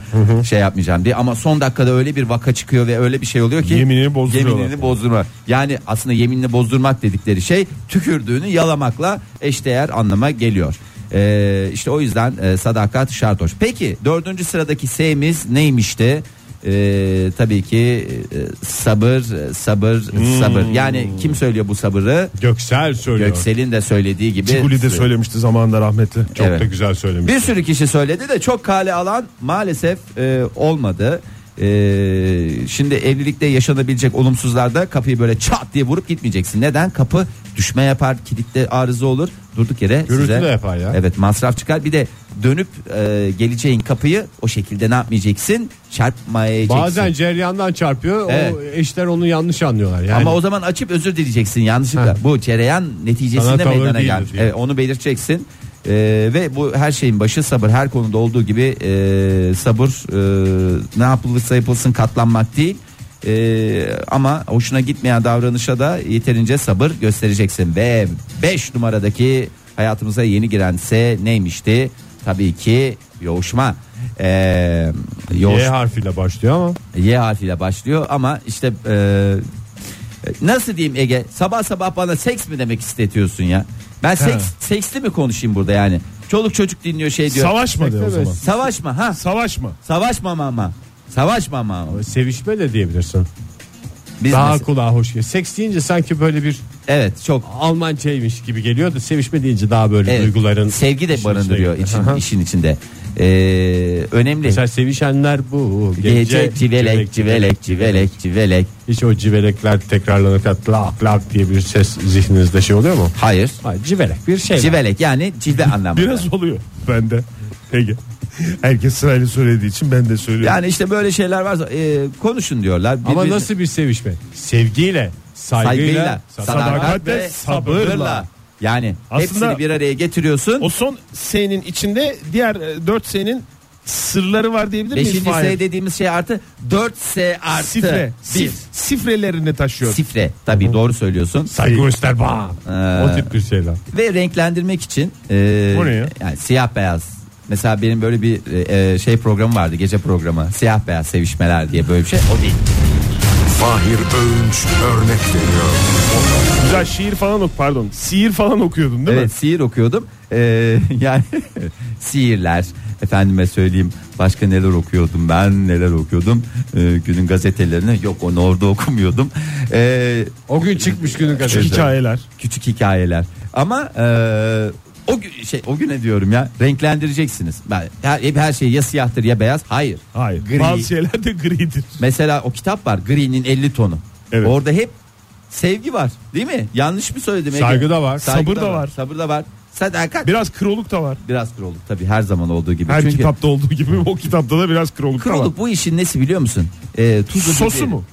şey yapmayacağım diye ama son dakikada öyle bir vaka çıkıyor ve öyle bir şey oluyor ki Yeminini bozduruyorlar. yeminini bozdurma. Yani aslında yeminini bozdurmak dedikleri şey tükürdüğünü yalamakla eşdeğer anlama geliyor. Ee, işte o yüzden e, sadakat şart hoş. Peki dördüncü sıradaki S'miz neymişti? Ee, tabii ki e, sabır, e, sabır, sabır. Yani kim söylüyor bu sabırı? Göksel söylüyor. Göksel'in de söylediği gibi. Ciguli de söylemişti zamanında rahmetli. Çok Evet. da güzel söylemiş. Bir sürü kişi söyledi de çok kale alan maalesef e, olmadı. E, şimdi evlilikte yaşanabilecek olumsuzlarda kapıyı böyle çat diye vurup gitmeyeceksin. Neden? Kapı düşme yapar, kilitte arıza olur. Durduk yere Gürültü size de yapar ya. Evet, masraf çıkar. Bir de dönüp e, geleceğin kapıyı o şekilde ne yapmayacaksın? Çarpmayacaksın. Bazen ceryandan çarpıyor. Evet. O eşler onu yanlış anlıyorlar. Yani Ama o zaman açıp özür dileyeceksin yanlışlıkla. Heh. Bu cereyan Sana neticesinde tavır meydana gelmiş. Evet, onu belirteceksin. Ee, ve bu her şeyin başı sabır. Her konuda olduğu gibi e, sabır e, ne yapılırsa yapılsın katlanmak değil. E, ama hoşuna gitmeyen davranışa da yeterince sabır göstereceksin. Ve 5 numaradaki hayatımıza yeni giren S neymişti? Tabii ki yoğuşma. E, yoğuş, Y harfiyle başlıyor ama Y harfiyle başlıyor ama işte e, nasıl diyeyim Ege sabah sabah bana seks mi demek istetiyorsun ya ben seks seksli mi konuşayım burada yani? Çoluk çocuk dinliyor şey diyor. Savaşma de o zaman. savaşma ha. Savaşma. savaşma ama savaşma ama sevişme de diyebilirsin. biz Daha mesela- kulağa hoş geliyor. Seks deyince sanki böyle bir evet çok. Almancaymış gibi geliyor da sevişme deyince daha böyle evet, duyguların sevgi de barındırıyor için, giriyor. işin içinde Ee, önemli Mesela sevişenler bu gece civelek civelek civelek civelek Hiç o civelekler tekrarlanırken lak lak diye bir ses zihninizde şey oluyor mu? hayır Hayır civelek bir şey. civelek yani cilve [LAUGHS] anlamında Biraz oluyor bende. Ege. Herkes sırayla söylediği için ben de söylüyorum. Yani işte böyle şeyler varsa e, konuşun diyorlar. Ama Birbirine- nasıl bir sevişme? Sevgiyle, saygıyla, saygıyla, sadakat- sadakat ve sabırla. sabırla. Yani Aslında- hepsini bir araya getiriyorsun. O son S'nin içinde diğer 4 S'nin sırları var diyebilir miyiz? 5. Fahir? S dediğimiz şey artı 4S artı Sifre. 1. Sif, sifrelerini taşıyor. Sifre. Tabii doğru söylüyorsun. Saygı göster bana. Ee, O tip bir şeyler. Ve renklendirmek için e, O ne ya? yani siyah beyaz. Mesela benim böyle bir e, şey programı vardı gece programı siyah beyaz sevişmeler diye böyle bir şey o değil. Fahir Öğünç örnek veriyor. Güzel şiir falan ok pardon. Sihir falan okuyordun değil evet sihir okuyordum Ee, [LAUGHS] yani [LAUGHS] sihirler efendime söyleyeyim başka neler okuyordum ben neler okuyordum Ee, günün gazetelerini yok onu orada okumuyordum Ee, O gün çıkmış günün mi? gazetesi. Hikayeler. küçük hikayeler ama e, o gün şey o güne diyorum ya renklendireceksiniz ben her, hep her şey ya siyahtır ya beyaz hayır Hayır. Gri. Bazı şeyler de gridir. Mesela o kitap var Green'in 50 tonu. Evet. Orada hep sevgi var değil mi? Yanlış mı söyledim? Ege? Saygı da var. Sabır da var. Sabır da var. Sadakat. Biraz kroluk da var. Biraz kroluk tabii her zaman olduğu gibi. Her Çünkü kitapta olduğu gibi o kitapta da biraz kroluk da var. kroluk bu işin nesi biliyor musun? Ee, tuzu Sosu biberi. mu?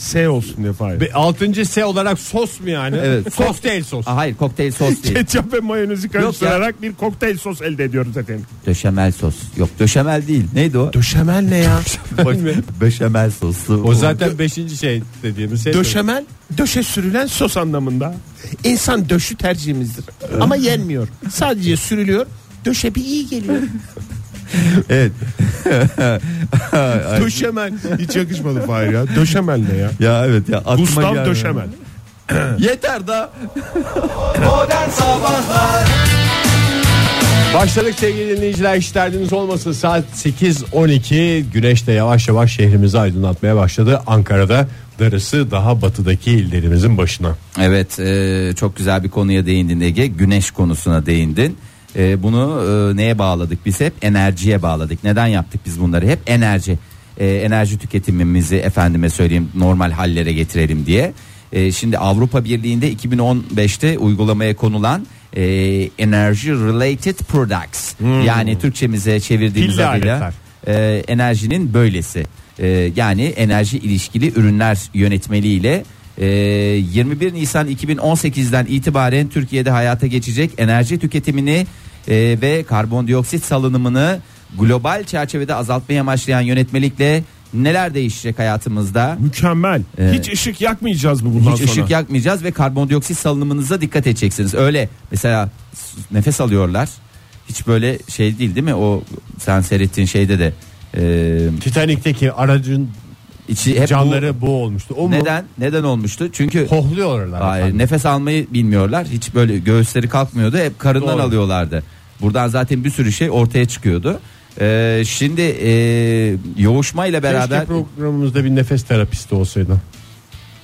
S olsun diye Fahir. Ve altıncı S olarak sos mu yani? [LAUGHS] Evet. Kokteyl sos. Aa, hayır kokteyl sos değil. Ketçap ve mayonezi karıştırarak bir kokteyl sos elde ediyoruz efendim. Döşemel sos. Yok döşemel değil. Neydi o? Döşemel ne ya? Döşemel soslu. O zaten beşinci şey dediğimiz şey. Döşemel döşe sürülen sos anlamında. İnsan döşü tercihimizdir. Ama yenmiyor. Sadece sürülüyor. Döşe bir iyi geliyor. [LAUGHS] [LAUGHS] Evet. [LAUGHS] Döşemel. Hiç yakışmadı Fahir ya. Döşemel ne ya? ya evet ya. aklıma Gustav gelmedi. Döşemel. [CLEARS THROAT] Yeter da. Modern Sabahlar Başladık sevgili dinleyiciler hiç derdiniz olmasın saat 8.12 güneş de yavaş yavaş şehrimizi aydınlatmaya başladı Ankara'da darısı daha batıdaki illerimizin başına. Evet e, çok güzel bir konuya değindin Ege güneş konusuna değindin E, bunu e, neye bağladık biz hep? Enerjiye bağladık. Neden yaptık biz bunları? Hep enerji. E, enerji tüketimimizi efendime söyleyeyim normal hallere getirelim diye. E, şimdi Avrupa Birliği'nde 2015'te uygulamaya konulan e, energy related products. Yani Türkçemize çevirdiğimiz Pilli adıyla aletler. e, enerjinin böylesi. E, yani enerji ilişkili ürünler yönetmeliğiyle e, 21 Nisan 2018'den itibaren Türkiye'de hayata geçecek enerji tüketimini e, ve karbondioksit salınımını global çerçevede azaltmaya amaçlayan yönetmelikle neler değişecek hayatımızda? Mükemmel. Evet. Hiç ışık yakmayacağız mı bundan Hiç sonra? ışık yakmayacağız ve karbondioksit salınımınıza dikkat edeceksiniz. Öyle mesela nefes alıyorlar. Hiç böyle şey değil değil mi? O sen seyrettiğin şeyde de e, Titanik'teki aracın içi hep canları bu, olmuştu. O bu, mu? neden neden olmuştu? Çünkü Kohluyorlar. Hayır, efendim. nefes almayı bilmiyorlar. Hiç böyle göğüsleri kalkmıyordu. Hep karından Doğru. alıyorlardı. Buradan zaten bir sürü şey ortaya çıkıyordu. Ee, şimdi e, yoğuşma ile beraber Keşke programımızda bir nefes terapisti olsaydı.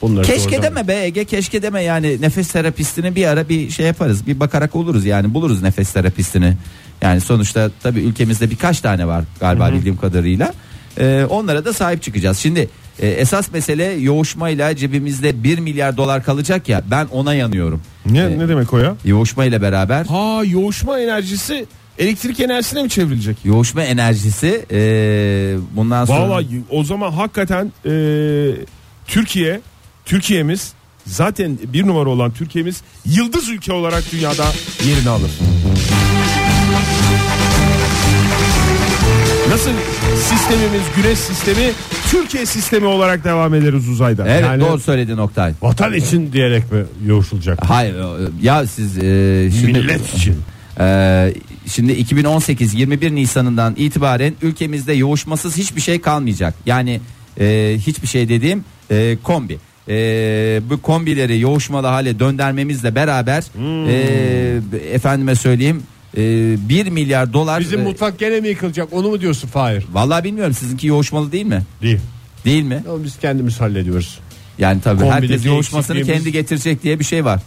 Bunları Keşke deme be Ege keşke deme yani nefes terapistini bir ara bir şey yaparız bir bakarak oluruz yani buluruz nefes terapistini yani sonuçta tabii ülkemizde birkaç tane var galiba bildiğim kadarıyla Ee, onlara da sahip çıkacağız şimdi e, esas mesele yoğuşmayla cebimizde 1 milyar dolar kalacak ya ben ona yanıyorum Ne, Ee, ne demek o ya? yoğuşma ile beraber Ha yoğuşma enerjisi elektrik enerjisine mi çevrilecek? yoğuşma enerjisi e, bundan sonra Vallahi o zaman hakikaten e, Türkiye Türkiye'miz zaten bir numara olan Türkiye'miz yıldız ülke olarak dünyada yerini alır. Nasıl sistemimiz güneş sistemi Türkiye sistemi olarak devam ederiz uzayda. evet yani- doğru söyledi Oktay Vatan için diyerek mi yoğuşulacak? Hayır e, ya siz e, şimdi Millet için. Ee, şimdi 2018 21 Nisan'ından itibaren ülkemizde yoğuşmasız hiçbir şey kalmayacak. Yani e, hiçbir şey dediğim e, kombi. E, bu kombileri yoğuşmalı hale döndürmemizle beraber Hmm. e, efendime söyleyeyim e, 1 milyar dolar Bizim e, mutfak gene mi yıkılacak onu mu diyorsun Fahir? Vallahi bilmiyorum sizinki yoğuşmalı değil mi? Değil. Değil mi? Ama biz kendimiz hallediyoruz. Yani tabii Kombideki herkes yoğuşmasını kendi getirecek diye bir şey var.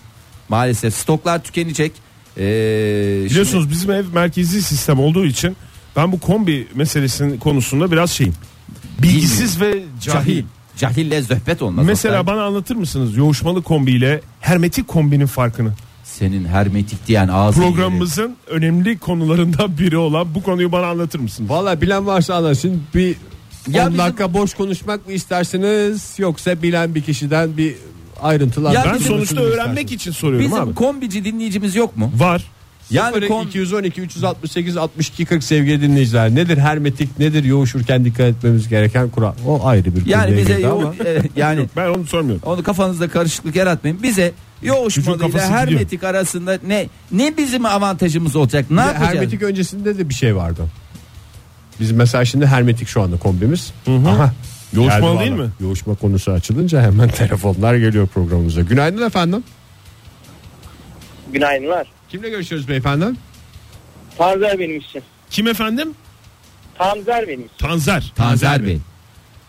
Maalesef stoklar tükenecek. Ee, Biliyorsunuz bizim ev merkezi sistem olduğu için ben bu kombi meselesinin konusunda biraz şeyim. Bilgisiz ve cahil. cahil. Cahille zöhbet olmaz. Mesela Oktay. bana anlatır mısınız yoğuşmalı kombi ile hermetik kombinin farkını? Senin hermetik diyen ağzın Programımızın önemli konularından biri olan bu konuyu bana anlatır mısınız? Valla bilen varsa anlasın bir Ya 10 bizim- dakika boş konuşmak mı istersiniz yoksa bilen bir kişiden bir ayrıntılar. Ya Ben bizim- sonuçta öğrenmek için soruyorum Bizim abi. kombici dinleyicimiz yok mu? Var. Yani kom- 212 368 62 40 sevgili dinleyiciler. Nedir hermetik nedir yoğuşurken dikkat etmemiz gereken kural. O ayrı bir Yani konuya bize girdi yo- ama. [LAUGHS] e, yani Ben onu sormuyorum. onu kafanızda karışıklık yaratmayın. Bize yoğuşmalıyla hermetik arasında ne ne bizim avantajımız olacak? Ne yapacağız? hermetik öncesinde de bir şey vardı. Biz mesela şimdi hermetik şu anda kombimiz. Aha. Yoğuşmalı Geldi değil vallahi. mi? Yoğuşma konusu açılınca hemen [LAUGHS] telefonlar geliyor programımıza. Günaydın efendim. Günaydınlar. Kimle görüşüyoruz beyefendi? Tanzer benim için. Kim efendim? Tanzer benim için. Tanzer. Tanzer Bey.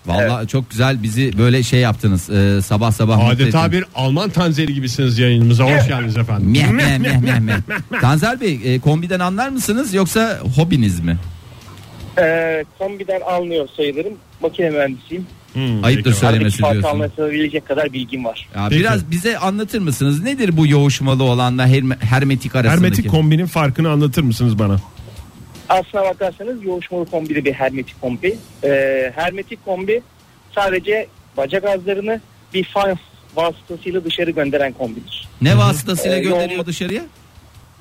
Vallahi çok güzel bizi böyle şey yaptınız. e, sabah sabah mutlu Adeta ettiniz. bir Alman tanzeri gibisiniz yayınımıza. Hoş geldiniz efendim. Meh, meh, meh, meh, meh. [LAUGHS] Tanzer Bey e, kombiden anlar mısınız yoksa hobiniz mi? Ee, kombiden almıyor sayılırım. Makine mühendisiyim. Hmm, Ayıptır peki. söylemesi Aradaki farkı diyorsun. anlatabilecek kadar bilgim var. Ya Peki. biraz bize anlatır mısınız? Nedir bu yoğuşmalı olanla herme- hermetik arasındaki? Hermetik kombinin farkını anlatır mısınız bana? Aslına bakarsanız yoğuşmalı kombi de bir hermetik kombi. Ee, hermetik kombi sadece bacak gazlarını bir fan vasıtasıyla dışarı gönderen kombidir. ne vasıtasıyla Ee, gönderiyor yoğun- dışarıya?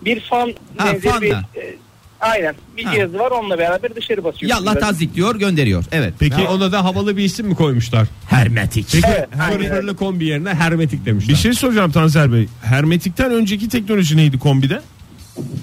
Bir fan Ha, benzeri bir e, aynen bir Ha. cihazı var onunla beraber dışarı basıyor. Yallah tazik diyor gönderiyor. Evet. Peki ona da havalı bir isim mi koymuşlar? Hermetik. Peki Evet, fırfırlı kombi yerine hermetik demişler. Bir şey soracağım Tanzer Bey. Hermetikten önceki teknoloji neydi kombide?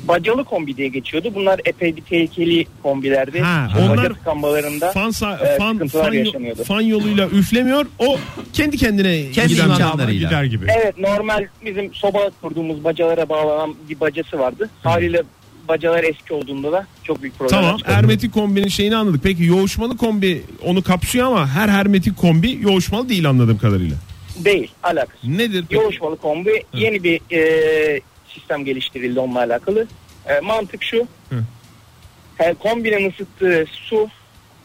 Bacalı kombi diye geçiyordu. Bunlar epey bir tehlikeli kombilerdi. Ha, İşte onlar baca tıkanmalarında Fan, sa- e, fan, sıkıntılar fan, yo- yaşanıyordu. fan yoluyla üflemiyor. O kendi kendine Kendi giden imkanlarıyla. gider gibi. Evet normal bizim soba kurduğumuz bacalara bağlanan bir bacası vardı. Haliyle bacalar eski olduğunda da çok büyük problem Tamam hermetik kombinin şeyini anladık. Peki yoğuşmalı kombi onu kapsıyor ama her hermetik kombi yoğuşmalı değil anladığım kadarıyla. Değil alakası. Nedir? peki? Yoğuşmalı kombi yeni bir e, sistem geliştirildi onunla alakalı. E, mantık şu. Hı. E, kombinin ısıttığı su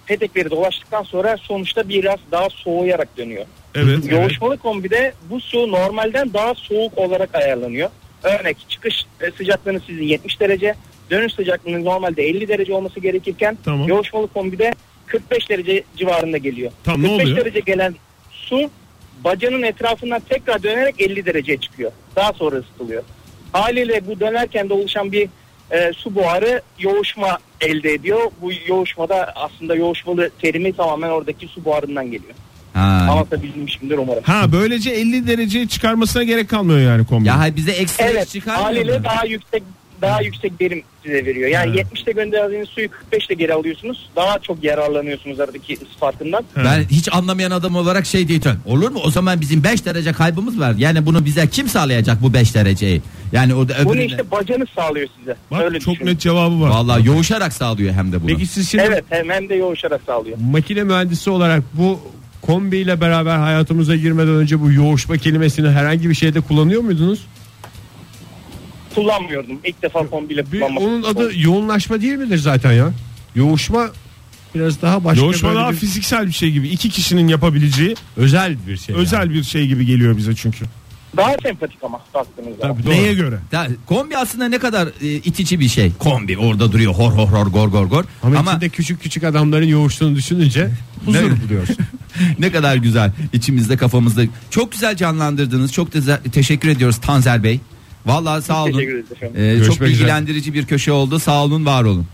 petekleri dolaştıktan sonra sonuçta biraz daha soğuyarak dönüyor. Evet. evet. Yoğuşmalı kombide bu su normalden daha soğuk olarak ayarlanıyor. Örnek çıkış e, sıcaklığınız sizin 70 derece, dönüş sıcaklığınız normalde 50 derece olması gerekirken Tamam. yoğuşmalı kombide 45 derece civarında geliyor. Tamam, ne 45 oluyor? derece gelen su bacanın etrafından tekrar dönerek 50 dereceye çıkıyor. Daha sonra ısıtılıyor. Haliyle bu dönerken de oluşan bir e, su buharı yoğuşma elde ediyor. Bu yoğuşmada aslında yoğuşmalı terimi tamamen oradaki su buharından geliyor. Ha. Anlatabilmişimdir umarım. Ha böylece 50 derece çıkarmasına gerek kalmıyor yani kombi. Ya hayır, bize ekstra Evet çıkarmıyor haliyle mu? daha yüksek daha yüksek verim size veriyor. Yani Evet. 70'te gönderdiğiniz suyu 45'te geri alıyorsunuz. Daha çok yararlanıyorsunuz aradaki ısı farkından. Ben hiç anlamayan adam olarak şey diyeceğim. Olur mu? O zaman bizim 5 derece kaybımız var. Yani bunu bize kim sağlayacak bu 5 dereceyi? Yani o da Bunu öbürüne... işte bacanız sağlıyor size. Bak Öyle çok düşünün. net cevabı var. Vallahi yoğuşarak sağlıyor hem de bunu. Peki siz şimdi Evet hem, hem de yoğuşarak sağlıyor. makine mühendisi olarak bu kombiyle beraber hayatımıza girmeden önce bu yoğuşma kelimesini herhangi bir şeyde kullanıyor muydunuz? Kullanmıyordum. İlk defa kombiyle Bir, kullanmak. onun adı yoğunlaşma değil midir zaten ya? Yoğuşma biraz daha başka Yoğuşma böyle daha bir fiziksel bir şey gibi. iki kişinin yapabileceği özel bir şey. özel yani. bir şey gibi geliyor bize çünkü. Daha sempatik ama baktığınızda. Tabii doğru. Neye göre? Ya, kombi aslında ne kadar e, itici bir şey. Kombi orada duruyor hor hor hor gor gor gor. Ama, Ama, içinde küçük küçük adamların yoğuştuğunu düşününce [LAUGHS] huzur buluyorsun. [LAUGHS] ne kadar güzel içimizde kafamızda. Çok güzel canlandırdınız. Çok da teşekkür ediyoruz Tanzer Bey. Vallahi sağ olun. Teşekkür ederiz efendim. Ee, çok üzere. bilgilendirici bir köşe oldu. Sağ olun, var olun.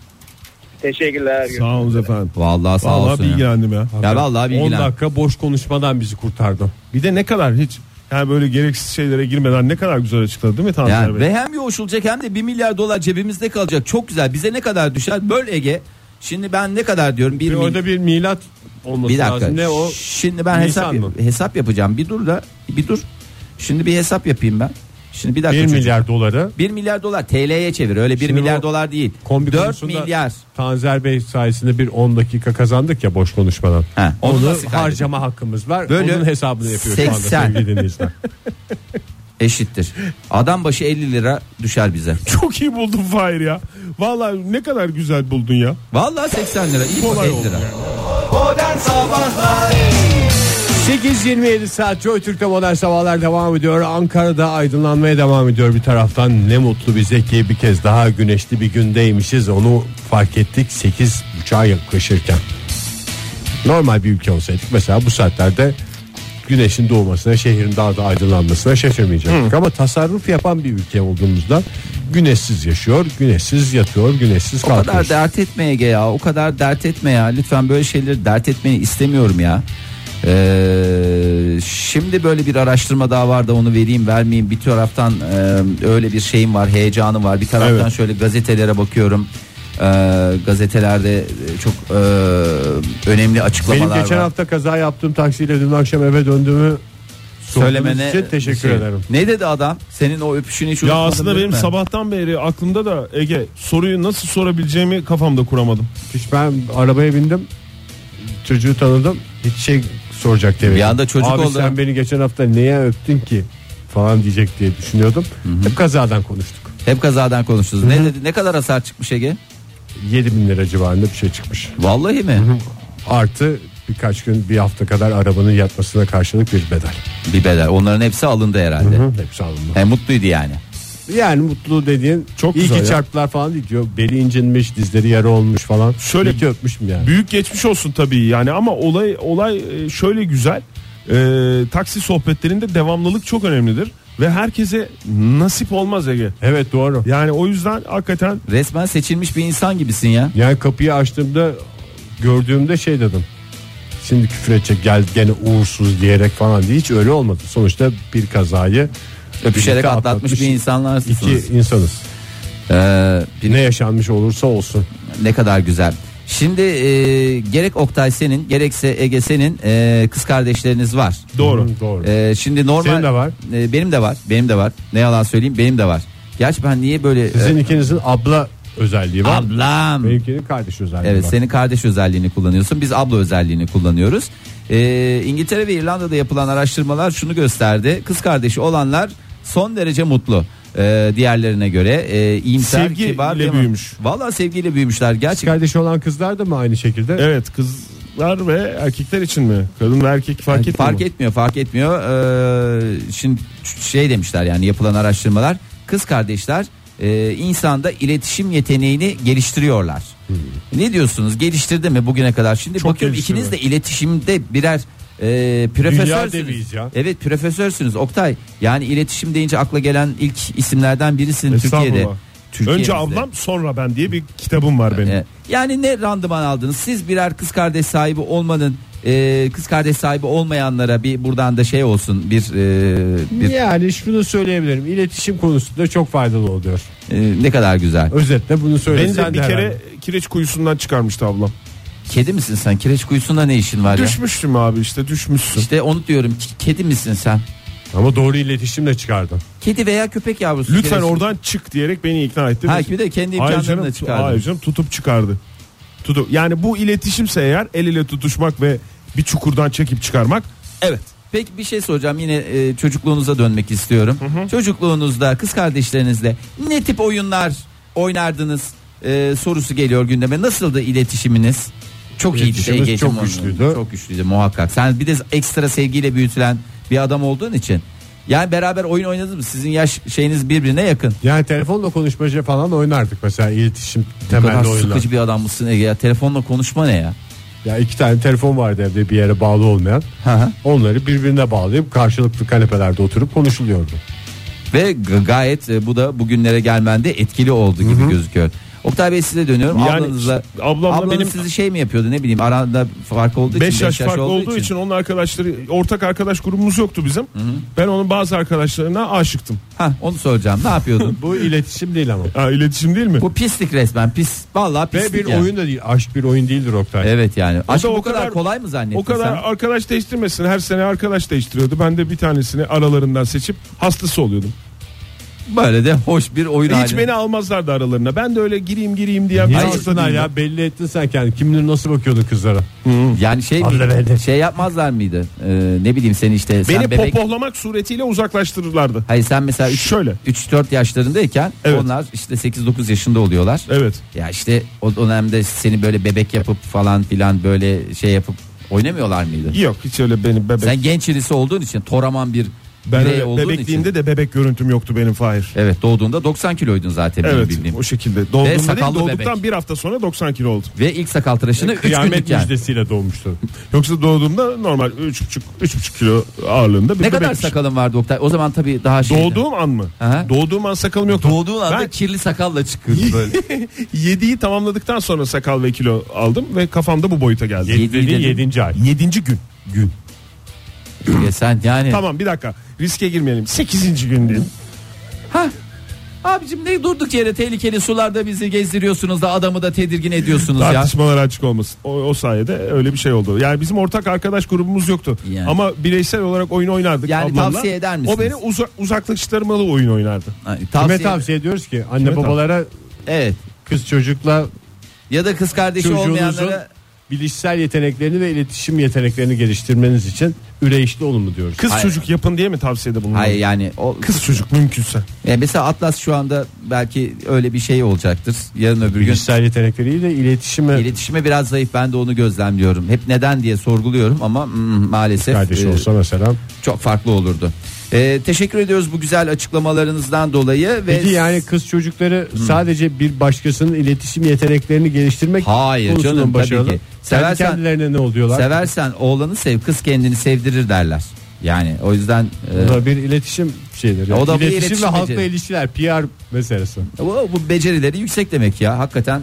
Teşekkürler. Sağ olun efendim. Vallahi sağ Vallahi olsun. ya. bilgilendim ya. Ya vallahi 10 bilgilen. dakika boş konuşmadan bizi kurtardı. Bir de ne kadar hiç yani böyle gereksiz şeylere girmeden ne kadar güzel açıkladı değil mi Tanzer Ya, Bey? ve hem yoğuşulacak hem de 1 milyar dolar cebimizde kalacak. Çok güzel. Bize ne kadar düşer? Böl Ege. Şimdi ben ne kadar diyorum? 1 Bir orada bir milat olması Bir dakika. lazım. Ne o? Şimdi ben hesap Nisan mı? hesap yapacağım. Bir dur da bir dur. Şimdi bir hesap yapayım ben. Şimdi bir dakika. 1 çocuk. milyar doları 1 milyar dolar TL'ye çevir. Öyle 1 Şimdi milyar o dolar değil. kombi 4 konusunda milyar. Tanzer Bey sayesinde bir 10 dakika kazandık ya boş konuşmadan. He, onu onu harcama hakkımız var. Böyle Onun hesabını yapıyor şu anda 80. sevgili dinleyiciler. [LAUGHS] Eşittir. Adam başı 50 lira düşer bize. [LAUGHS] Çok iyi buldun Fahir ya. Vallahi ne kadar güzel buldun ya. Vallahi 80 lira. iyi Kolay 50 oldu lira. Modern Sabahlar 8.27 saat Joy Türk'te modern sabahlar devam ediyor. Ankara'da aydınlanmaya devam ediyor bir taraftan. Ne mutlu bize ki bir kez daha güneşli bir gündeymişiz. Onu fark ettik 8.30'a yaklaşırken. Normal bir ülke olsaydık mesela bu saatlerde güneşin doğmasına, şehrin daha da aydınlanmasına şaşırmayacaktık. Ama tasarruf yapan bir ülke olduğumuzdan güneşsiz yaşıyor, güneşsiz yatıyor, güneşsiz O kadar kalkıyor. dert etme Ege ya. O kadar dert etme ya. Lütfen böyle şeyleri dert etmeni istemiyorum ya. Ee, şimdi böyle bir araştırma daha var da onu vereyim vermeyeyim. Bir taraftan e, öyle bir şeyim var, heyecanım var. Bir taraftan Evet. şöyle gazetelere bakıyorum. Ee, gazetelerde çok e, önemli açıklamalar Benim geçen var. hafta kaza yaptığım taksiyle dün akşam eve döndüğümü Söylemene için teşekkür şey- ederim. Ne dedi adam? Senin o öpüşünü hiç Ya aslında benim mi? sabahtan beri aklımda da Ege soruyu nasıl sorabileceğimi kafamda kuramadım. Hiç ben arabaya bindim. Çocuğu tanıdım. Hiç şey soracak diye. Bir anda çocuk Abi oldu. sen beni geçen hafta neye öptün ki falan diyecek diye düşünüyordum. Hep kazadan konuştuk. Hep kazadan konuştunuz. Ne dedi? Ne kadar hasar çıkmış Ege? 7 bin lira civarında bir şey çıkmış. Vallahi mi? Artı birkaç gün bir hafta kadar arabanın yatmasına karşılık bir bedel. Bir bedel. Onların hepsi alındı herhalde. Hı, Hepsi alındı. He, mutluydu yani. Yani mutlu dediğin Çok iyi güzel ki ya. çarptılar falan değil diyor. Beli incinmiş, dizleri yara olmuş falan. Şöyle- İyi ki öpmüşüm yani. Büyük geçmiş olsun tabii yani ama olay olay e, şöyle güzel. Ee, taksi sohbetlerinde devamlılık çok önemlidir ve herkese nasip olmaz Ege. Evet doğru. Yani o yüzden hakikaten Resmen seçilmiş bir insan gibisin ya. Yani kapıyı açtığımda gördüğümde şey dedim. Şimdi küfür edecek gel gene uğursuz diyerek falan diye hiç öyle olmadı. Sonuçta bir kazayı Öpüşerek birlikte atlatmış bir insanlarsınız. İki insanız. Ee, bir- Ne yaşanmış olursa olsun. ne kadar güzel. Şimdi e, gerek Oktay senin gerekse Ege senin e, kız kardeşleriniz var. doğru. Hı, doğru. E, şimdi normal Senin de var. E, benim de var. Benim de var. Ne yalan söyleyeyim benim de var. Gerçi ben niye böyle Sizin e, ikinizin abla özelliği var. ablam Benimkinin kardeş özelliği Evet var. senin kardeş özelliğini kullanıyorsun. Biz abla özelliğini kullanıyoruz. Ee, İngiltere ve İrlanda'da yapılan araştırmalar şunu gösterdi. Kız kardeşi olanlar son derece mutlu. Ee, diğerlerine göre e, iyimser, Sevgiyle kibar. değil mi? büyümüş. Vallahi sevgiyle büyümüşler. Kız Gerçekten kardeşi olan kızlar da mı aynı şekilde? Evet kızlar ve erkekler için mi? Kadın ve erkek fark etmiyor fark mu? etmiyor, fark etmiyor. Ee, şimdi şey demişler yani yapılan araştırmalar kız kardeşler e, insanda iletişim yeteneğini geliştiriyorlar. Ne diyorsunuz? Geliştirdi mi bugüne kadar? Şimdi Çok bakıyorum ikiniz de iletişimde birer e, Dünya profesörsünüz. deviyiz ya. Evet profesörsünüz Oktay. Yani iletişim deyince akla gelen ilk isimlerden birisin Türkiye'de. Önce ablam sonra ben diye bir kitabım var benim. E, Yani ne randıman aldınız? Siz birer kız kardeş sahibi olmanın e, kız kardeş sahibi olmayanlara bir buradan da şey olsun bir, e, bir Yani şunu söyleyebilirim. İletişim konusunda çok faydalı oluyor. e, ne kadar güzel. Özetle bunu söyle. Beni de bir herhalde. kere kireç kuyusundan çıkarmıştı ablam. Kedi misin sen? Kireç kuyusunda ne işin var ya? Düşmüştüm abi işte düşmüşsün. İşte onu diyorum. ki- Kedi misin sen? Ama doğru iletişimle çıkardın. Kedi veya köpek yavrusu. Lütfen Kireç- oradan çık diyerek beni ikna etti. Ha bir de kendi Hayır canım, da çıkardı. hayır canım tutup çıkardı. Tutup, yani bu iletişimse eğer el ile tutuşmak ve bir çukurdan çekip çıkarmak evet. Peki bir şey soracağım yine e, çocukluğunuza dönmek istiyorum. Çocukluğunuzda kız kardeşlerinizle ne tip oyunlar oynardınız e, sorusu geliyor gündeme. Nasıldı iletişiminiz? Çok iyiydi. Çok güçlüydü. Çok güçlüydü muhakkak. Sen bir de ekstra sevgiyle büyütülen bir adam olduğun için. Yani beraber oyun oynadınız mı? Sizin yaş şeyiniz birbirine yakın. Yani telefonla konuşmaca falan oynardık mesela iletişim Ne kadar temelli oyunlar. sıkıcı bir adam mısın Ege ya? Telefonla konuşma ne ya? Ya iki tane telefon vardı evde bir yere bağlı olmayan. Hı hı. Onları birbirine bağlayıp karşılıklı kanepelerde oturup konuşuluyordu. Ve gayet e, bu da bugünlere gelmende etkili oldu gibi gözüküyor. Oktay Bey size dönüyorum. Yani Ablanızla ablamla ablanız benim- sizi şey mi yapıyordu ne bileyim arada fark olduğu için 5 yaş beş fark olduğu için. onun arkadaşları ortak arkadaş grubumuz yoktu bizim. Ben onun bazı arkadaşlarına aşıktım. Ha onu soracağım. Ne yapıyordun? [LAUGHS] Bu iletişim değil ama. Ha, iletişim değil mi? bu pislik resmen. Pis. Vallahi Ve pislik bir yani. oyun da değil. Aşk bir oyun değildir Oktay. Evet yani. Aşk bu o kadar, kadar- kolay mı zannettin O kadar sen? arkadaş değiştirmesin. Her sene arkadaş değiştiriyordu. Ben de bir tanesini aralarından seçip hastası oluyordum. Böyle de hoş bir oyun Hiç haline. beni almazlardı aralarına. Ben de öyle gireyim gireyim diye. Niye alsınlar ya belli ettin sen kendini. Kim bilir nasıl bakıyordun kızlara. Yani şey mi, Abla belli. şey yapmazlar mıydı? Ee, ne bileyim seni işte sen Beni bebek popohlamak suretiyle uzaklaştırırlardı. Hayır sen mesela Şöyle. 3-4 yaşlarındayken Evet. onlar işte 8-9 yaşında oluyorlar. Evet. Ya işte o dönemde seni böyle bebek yapıp falan filan böyle şey yapıp oynamıyorlar mıydı? Yok hiç öyle beni bebek. Sen genç irisi olduğun için toraman bir Ben birey öyle olduğun bebekliğimde için. de bebek görüntüm yoktu benim Fahir. Evet doğduğunda 90 kiloydun zaten benim Evet bildiğim. o şekilde. Doğduğumda değil, sakallı doğduktan bebek. bir hafta sonra 90 kilo oldum. Ve ilk sakal tıraşını 3 Kıyamet günlük yani. müjdesiyle doğmuştu. Yoksa doğduğumda normal 3,5 3,5 kilo ağırlığında bir Ne kadar bebekmişim. sakalın vardı Oktay? O zaman tabii daha şey. Doğduğum an mı? Aha. Doğduğum an sakalım yoktu. Doğduğun anda Ben kirli sakalla çıkıyordu böyle. [LAUGHS] 7'yi tamamladıktan sonra sakal ve kilo aldım ve kafamda bu boyuta geldi. Yedi- dediğin dedim. yedinci ay. 7. gün. Gün. Ya [CLEARS THROAT] sen yani. Tamam bir dakika. Riske girmeyelim. 8. gün diyeyim. Ha. Abicim ne durduk yere tehlikeli sularda bizi gezdiriyorsunuz da adamı da tedirgin ediyorsunuz ya. Tartışmalar açık olmasın. O, o sayede öyle bir şey oldu. Yani bizim ortak arkadaş grubumuz yoktu. Yani. Ama bireysel olarak oyun oynardık. Yani ablamla. tavsiye eder misiniz? O beni uza, uzaklaştırmalı oyun oynardı. Hani Kime tavsiye, tavsiye ediyoruz ki? Anne Kime babalara Evet. kız çocukla Ya da kız kardeşi çocuğunuzun olmayanlara bilişsel yeteneklerini ve iletişim yeteneklerini geliştirmeniz için üreyişli olun mu diyoruz? Kız Hayır. çocuk yapın diye mi tavsiyede bulunuyor? Hayır yani o Kız çocuk mümkünse. E mesela Atlas şu anda belki öyle bir şey olacaktır. Yarın öbür gün Bilişsel yetenekleriyle iletişime iletişime biraz zayıf ben de onu gözlemliyorum. Hep neden diye sorguluyorum ama mm, maalesef kardeşi e, olsa mesela. çok farklı olurdu. E, teşekkür ediyoruz bu güzel açıklamalarınızdan dolayı ve Peki yani kız çocukları sadece bir başkasının iletişim yeteneklerini geliştirmek Hayır konusunda canım, mı başarılı? tabii ki. Kendi Seversen- kendilerine ne oluyorlar? seversen oğlanı sev kız kendini sevdirir derler. Yani o yüzden e, O da bir iletişim şeyleri. O da bir iletişim, iletişim ve halkla beceri. ilişkiler PR meselesi. bu, bu becerileri yüksek demek ya. Hakikaten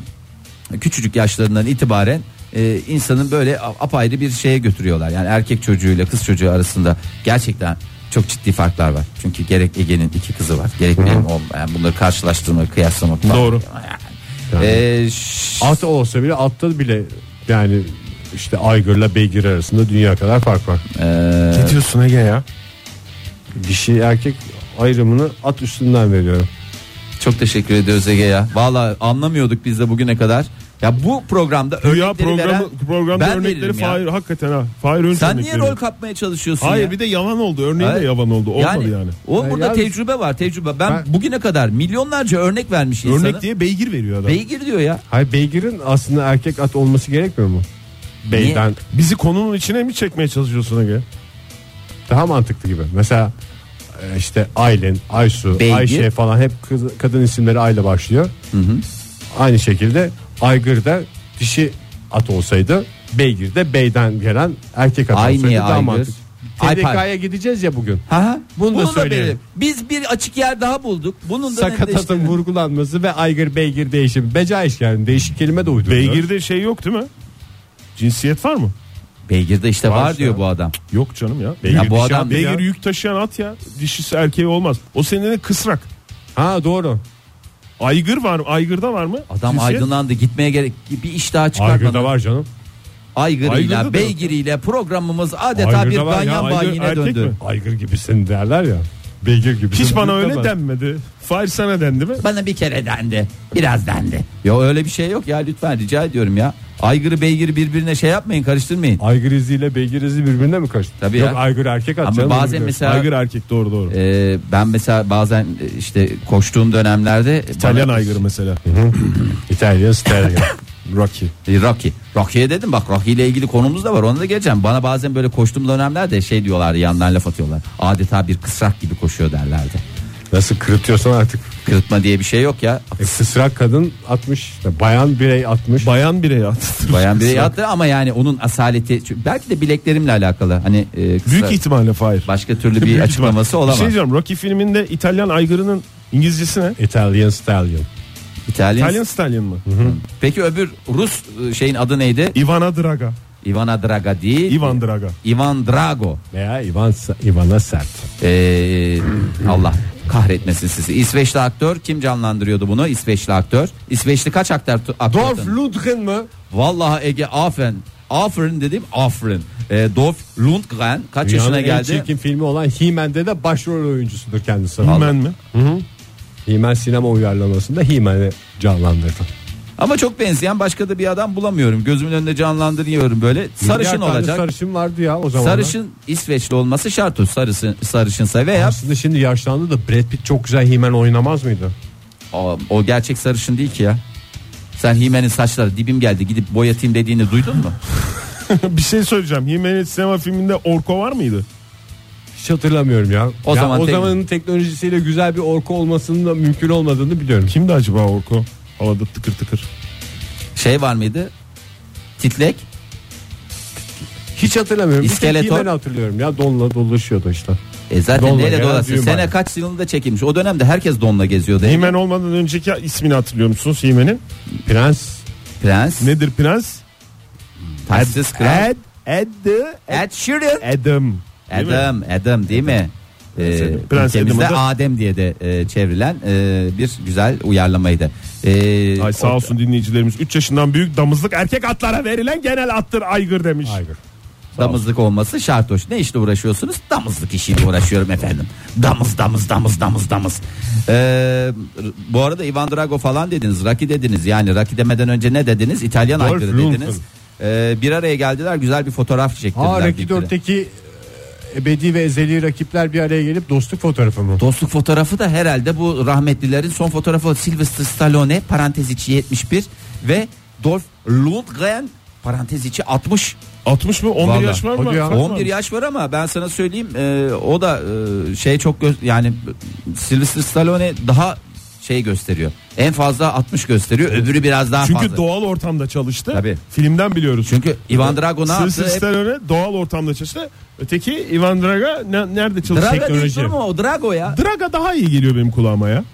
küçücük yaşlarından itibaren e, insanın böyle a- apayrı bir şeye götürüyorlar. Yani erkek çocuğuyla kız çocuğu arasında gerçekten çok ciddi farklar var. Çünkü gerek Ege'nin iki kızı var. Gerek benim olmayan yani bunları karşılaştırmak, kıyaslamak falan. Doğru. Yani. E, ş- At olsa bile atta bile yani işte aygırla beygir arasında dünya kadar fark var. e, Ne diyorsun Ege ya? Dişi erkek ayrımını at üstünden veriyorum. çok teşekkür ediyoruz Ege ya. Valla anlamıyorduk biz de bugüne kadar. Ya bu programda Rüya örnekleri programı, veren programda ben örnekleri veririm ya. Fahir hakikaten ha. Fahir ön Sen niye rol kapmaya çalışıyorsun Hayır ya? bir de yalan oldu. Örneğin Hayır. de yalan oldu. Olmadı yani. O Ya burada yalnız- tecrübe var tecrübe. Ben, Ben- bugüne kadar milyonlarca örnek vermiş insana. Örnek diye beygir veriyor adam. Beygir diyor ya. Hayır beygirin aslında erkek at olması gerekmiyor mu? Beyden Bizi konunun içine mi çekmeye çalışıyorsun Ege? daha mantıklı gibi. Mesela e, işte Aylin, Aysu, Beygir. Ayşe falan hep kız- kadın isimleri Ayla başlıyor. Aynı şekilde Aygır da dişi at olsaydı Beygir de beyden gelen erkek at Ay olsaydı daha Aygır? mantıklı. TDK'ya gideceğiz ya bugün. Ha? Bunu da da söyleyelim. verelim. Biz bir açık yer daha bulduk. Bunun da Sakatatın netleştirelim. vurgulanması ve aygır beygir değişimi. Beca iş yani değişik kelime de uyduruyor. Beygirde şey yok değil mi? Cinsiyet var mı? Beygir'de işte var, Varsa. diyor bu adam. Yok canım ya. Ya bu dişi adam- at- beygir yük taşıyan at ya. Dişisi erkeği olmaz. O senin de kısrak. Ha doğru. Aygır var mı? Aygırda var mı? Adam Cinsiyet? aydınlandı gitmeye gerek bir iş daha çıkartmadı. Aygır'da var canım. Aygırıyla Aygır'da da beygiriyle programımız adeta Aygır'da bir var ya, ganyan aygır bayine erkek döndü. mi? Aygır gibisin derler ya. Beygir gibisin. Hiç bana öyle denmedi. Fahir sana dendi mi? Bana bir kere dendi. Biraz dendi. Ya öyle bir şey yok ya lütfen rica ediyorum ya. Aygırı beygiri birbirine şey yapmayın karıştırmayın. Aygır iziyle beygir izi birbirine mi karıştı? Tabii Yok ya. aygır erkek at Ama canım, bazen onu biliyorum. mesela Aygır erkek doğru doğru. e, ben mesela bazen e, işte koştuğum dönemlerde İtalyan bana- aygırı mesela. İtalyan stallion. [LAUGHS] Rocky. E, Rocky. Rocky'ye dedim bak Rocky ile ilgili konumuz da var ona da geleceğim. Bana bazen böyle koştuğum dönemlerde şey diyorlardı yandan laf atıyorlar. Adeta bir kısrak gibi koşuyor derlerdi. Nasıl kırıtıyorsan artık. Kırıtma diye bir şey yok ya. E, kısrak kadın atmış. bayan birey atmış. Bayan birey at. [LAUGHS] Bayan biri yattı ama yani onun asaleti belki de bileklerimle alakalı. Hani e, kısa- Büyük ihtimalle Fahir. başka türlü [LAUGHS] bir Büyük açıklaması ihtimal. olamaz. Bir şey diyeceğim. Rocky filminde İtalyan aygırının İngilizcesi ne? Italian stallion. İtalyan. İtalyan Stallion mı? Peki öbür Rus e, şeyin adı neydi? Ivana Draga. Ivana Draga değil. Ivan Draga. Ivan Drago. Veya Ivan, Ivana Sert. Ee, Allah kahretmesin sizi. İsveçli aktör kim canlandırıyordu bunu? İsveçli aktör. İsveçli kaç aktör? aktör Dolph Lundgren mı? Vallahi Ege aferin. Aferin dedim aferin. Ee, Dolph Lundgren kaç Dünyanın yaşına en geldi? çirkin filmi olan He-Man'de de başrol oyuncusudur kendisi. Hemen mi? He-Man sinema uyarlamasında He-Man'i canlandırdı. Ama çok benzeyen başka da bir adam bulamıyorum. Gözümün önünde canlandırıyorum böyle. Sarışın Milyar tane olacak. Sarışın vardı ya o zaman. Sarışın İsveçli olması şart o sarışın, sarışınsa veya Aslında şimdi yaşlandı da Brad Pitt çok güzel He-Man oynamaz mıydı? o, o gerçek sarışın değil ki ya. Sen Himen'in saçları dibim geldi gidip boyatayım dediğini duydun mu? [LAUGHS] bir şey söyleyeceğim. Himenet sinema filminde Orko var mıydı? Hiç hatırlamıyorum ya. O Ya zaman o tek- zamanın teknolojisiyle güzel bir orku olmasının da mümkün olmadığını biliyorum. Kimdi acaba Orko? Havada tıkır tıkır. Şey var mıydı? Titlek. Hiç hatırlamıyorum. İskeletor. Bir tek hatırlıyorum ya donla dolaşıyordu işte. E zaten Donla neyle düğün Sene var. kaç yılında çekilmiş? O dönemde herkes donla geziyordu. Himen olmadan önceki ismini hatırlıyor musunuz Himen'in? Prens Prens. Nedir prens? Taçsız kral. Ed, Ed, Ed Sheeran. Adam. Adam, Adam değil mi? Ee, Prens ülkemizde Adam'ı da- Adem diye de e, çevrilen e, bir güzel uyarlamaydı. Ee, Ay sağ o- olsun dinleyicilerimiz 3 yaşından büyük damızlık erkek atlara verilen genel attır aygır demiş. Aygır. Damızlık olması şart hoş. Ne işle uğraşıyorsunuz? Damızlık işiyle uğraşıyorum efendim. Damız damız damız damız damız. Ee, bu arada Ivan Drago falan dediniz. Rocky dediniz. Yani Rocky demeden önce ne dediniz? İtalyan Dolph aygırı Lundgren. dediniz. Ee, bir araya geldiler. Güzel bir fotoğraf çektirdiler. Ha Rocky birbirine. 4'teki e, ebedi ve ezeli rakipler bir araya gelip dostluk fotoğrafı mı? Dostluk fotoğrafı da herhalde bu rahmetlilerin son fotoğrafı Sylvester Stallone parantez içi 71 ve Dolph Lundgren parantez içi 60 60 mı? 11 Vallahi. yaş var mı? Ya. Fark var 11 mı? yaş var ama ben sana söyleyeyim e, o da e, şey çok gö- yani Sylvester Stallone daha şey gösteriyor. En fazla 60 gösteriyor. Öbürü biraz daha Çünkü fazla. doğal ortamda çalıştı. Tabii. Filmden biliyoruz. Çünkü Ivan Drago ne yaptı? Hep- Stallone doğal ortamda çalıştı. Öteki Ivan Draga ne- nerede çalıştı? Drago değil Teknoloji. durma o Drago ya. Draga daha iyi geliyor benim kulağıma ya.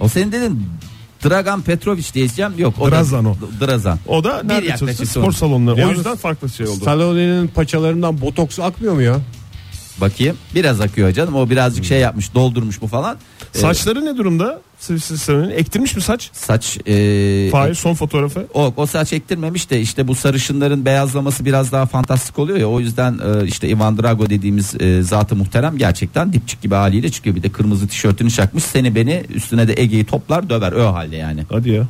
O senin dedin Dragan Petrovic diyeceğim. Yok o Drazan da, o. Drazan. O da Bir nerede çalıştı? Spor salonları. O yüzden farklı şey oldu. Stallone'nin paçalarından botoks akmıyor mu ya? Bakayım. Biraz akıyor canım. O birazcık şey yapmış, doldurmuş bu falan. Ee, Saçları ne durumda? Stallone'nin ektirmiş mi saç? saç e, Fahir son fotoğrafı. o, o saç ektirmemiş de işte bu sarışınların beyazlaması biraz daha fantastik oluyor ya o yüzden e, işte Ivan Drago dediğimiz e, zatı muhterem gerçekten dipçik gibi haliyle çıkıyor bir de kırmızı tişörtünü çakmış seni beni üstüne de Ege'yi toplar döver o halde yani. Hadi ya.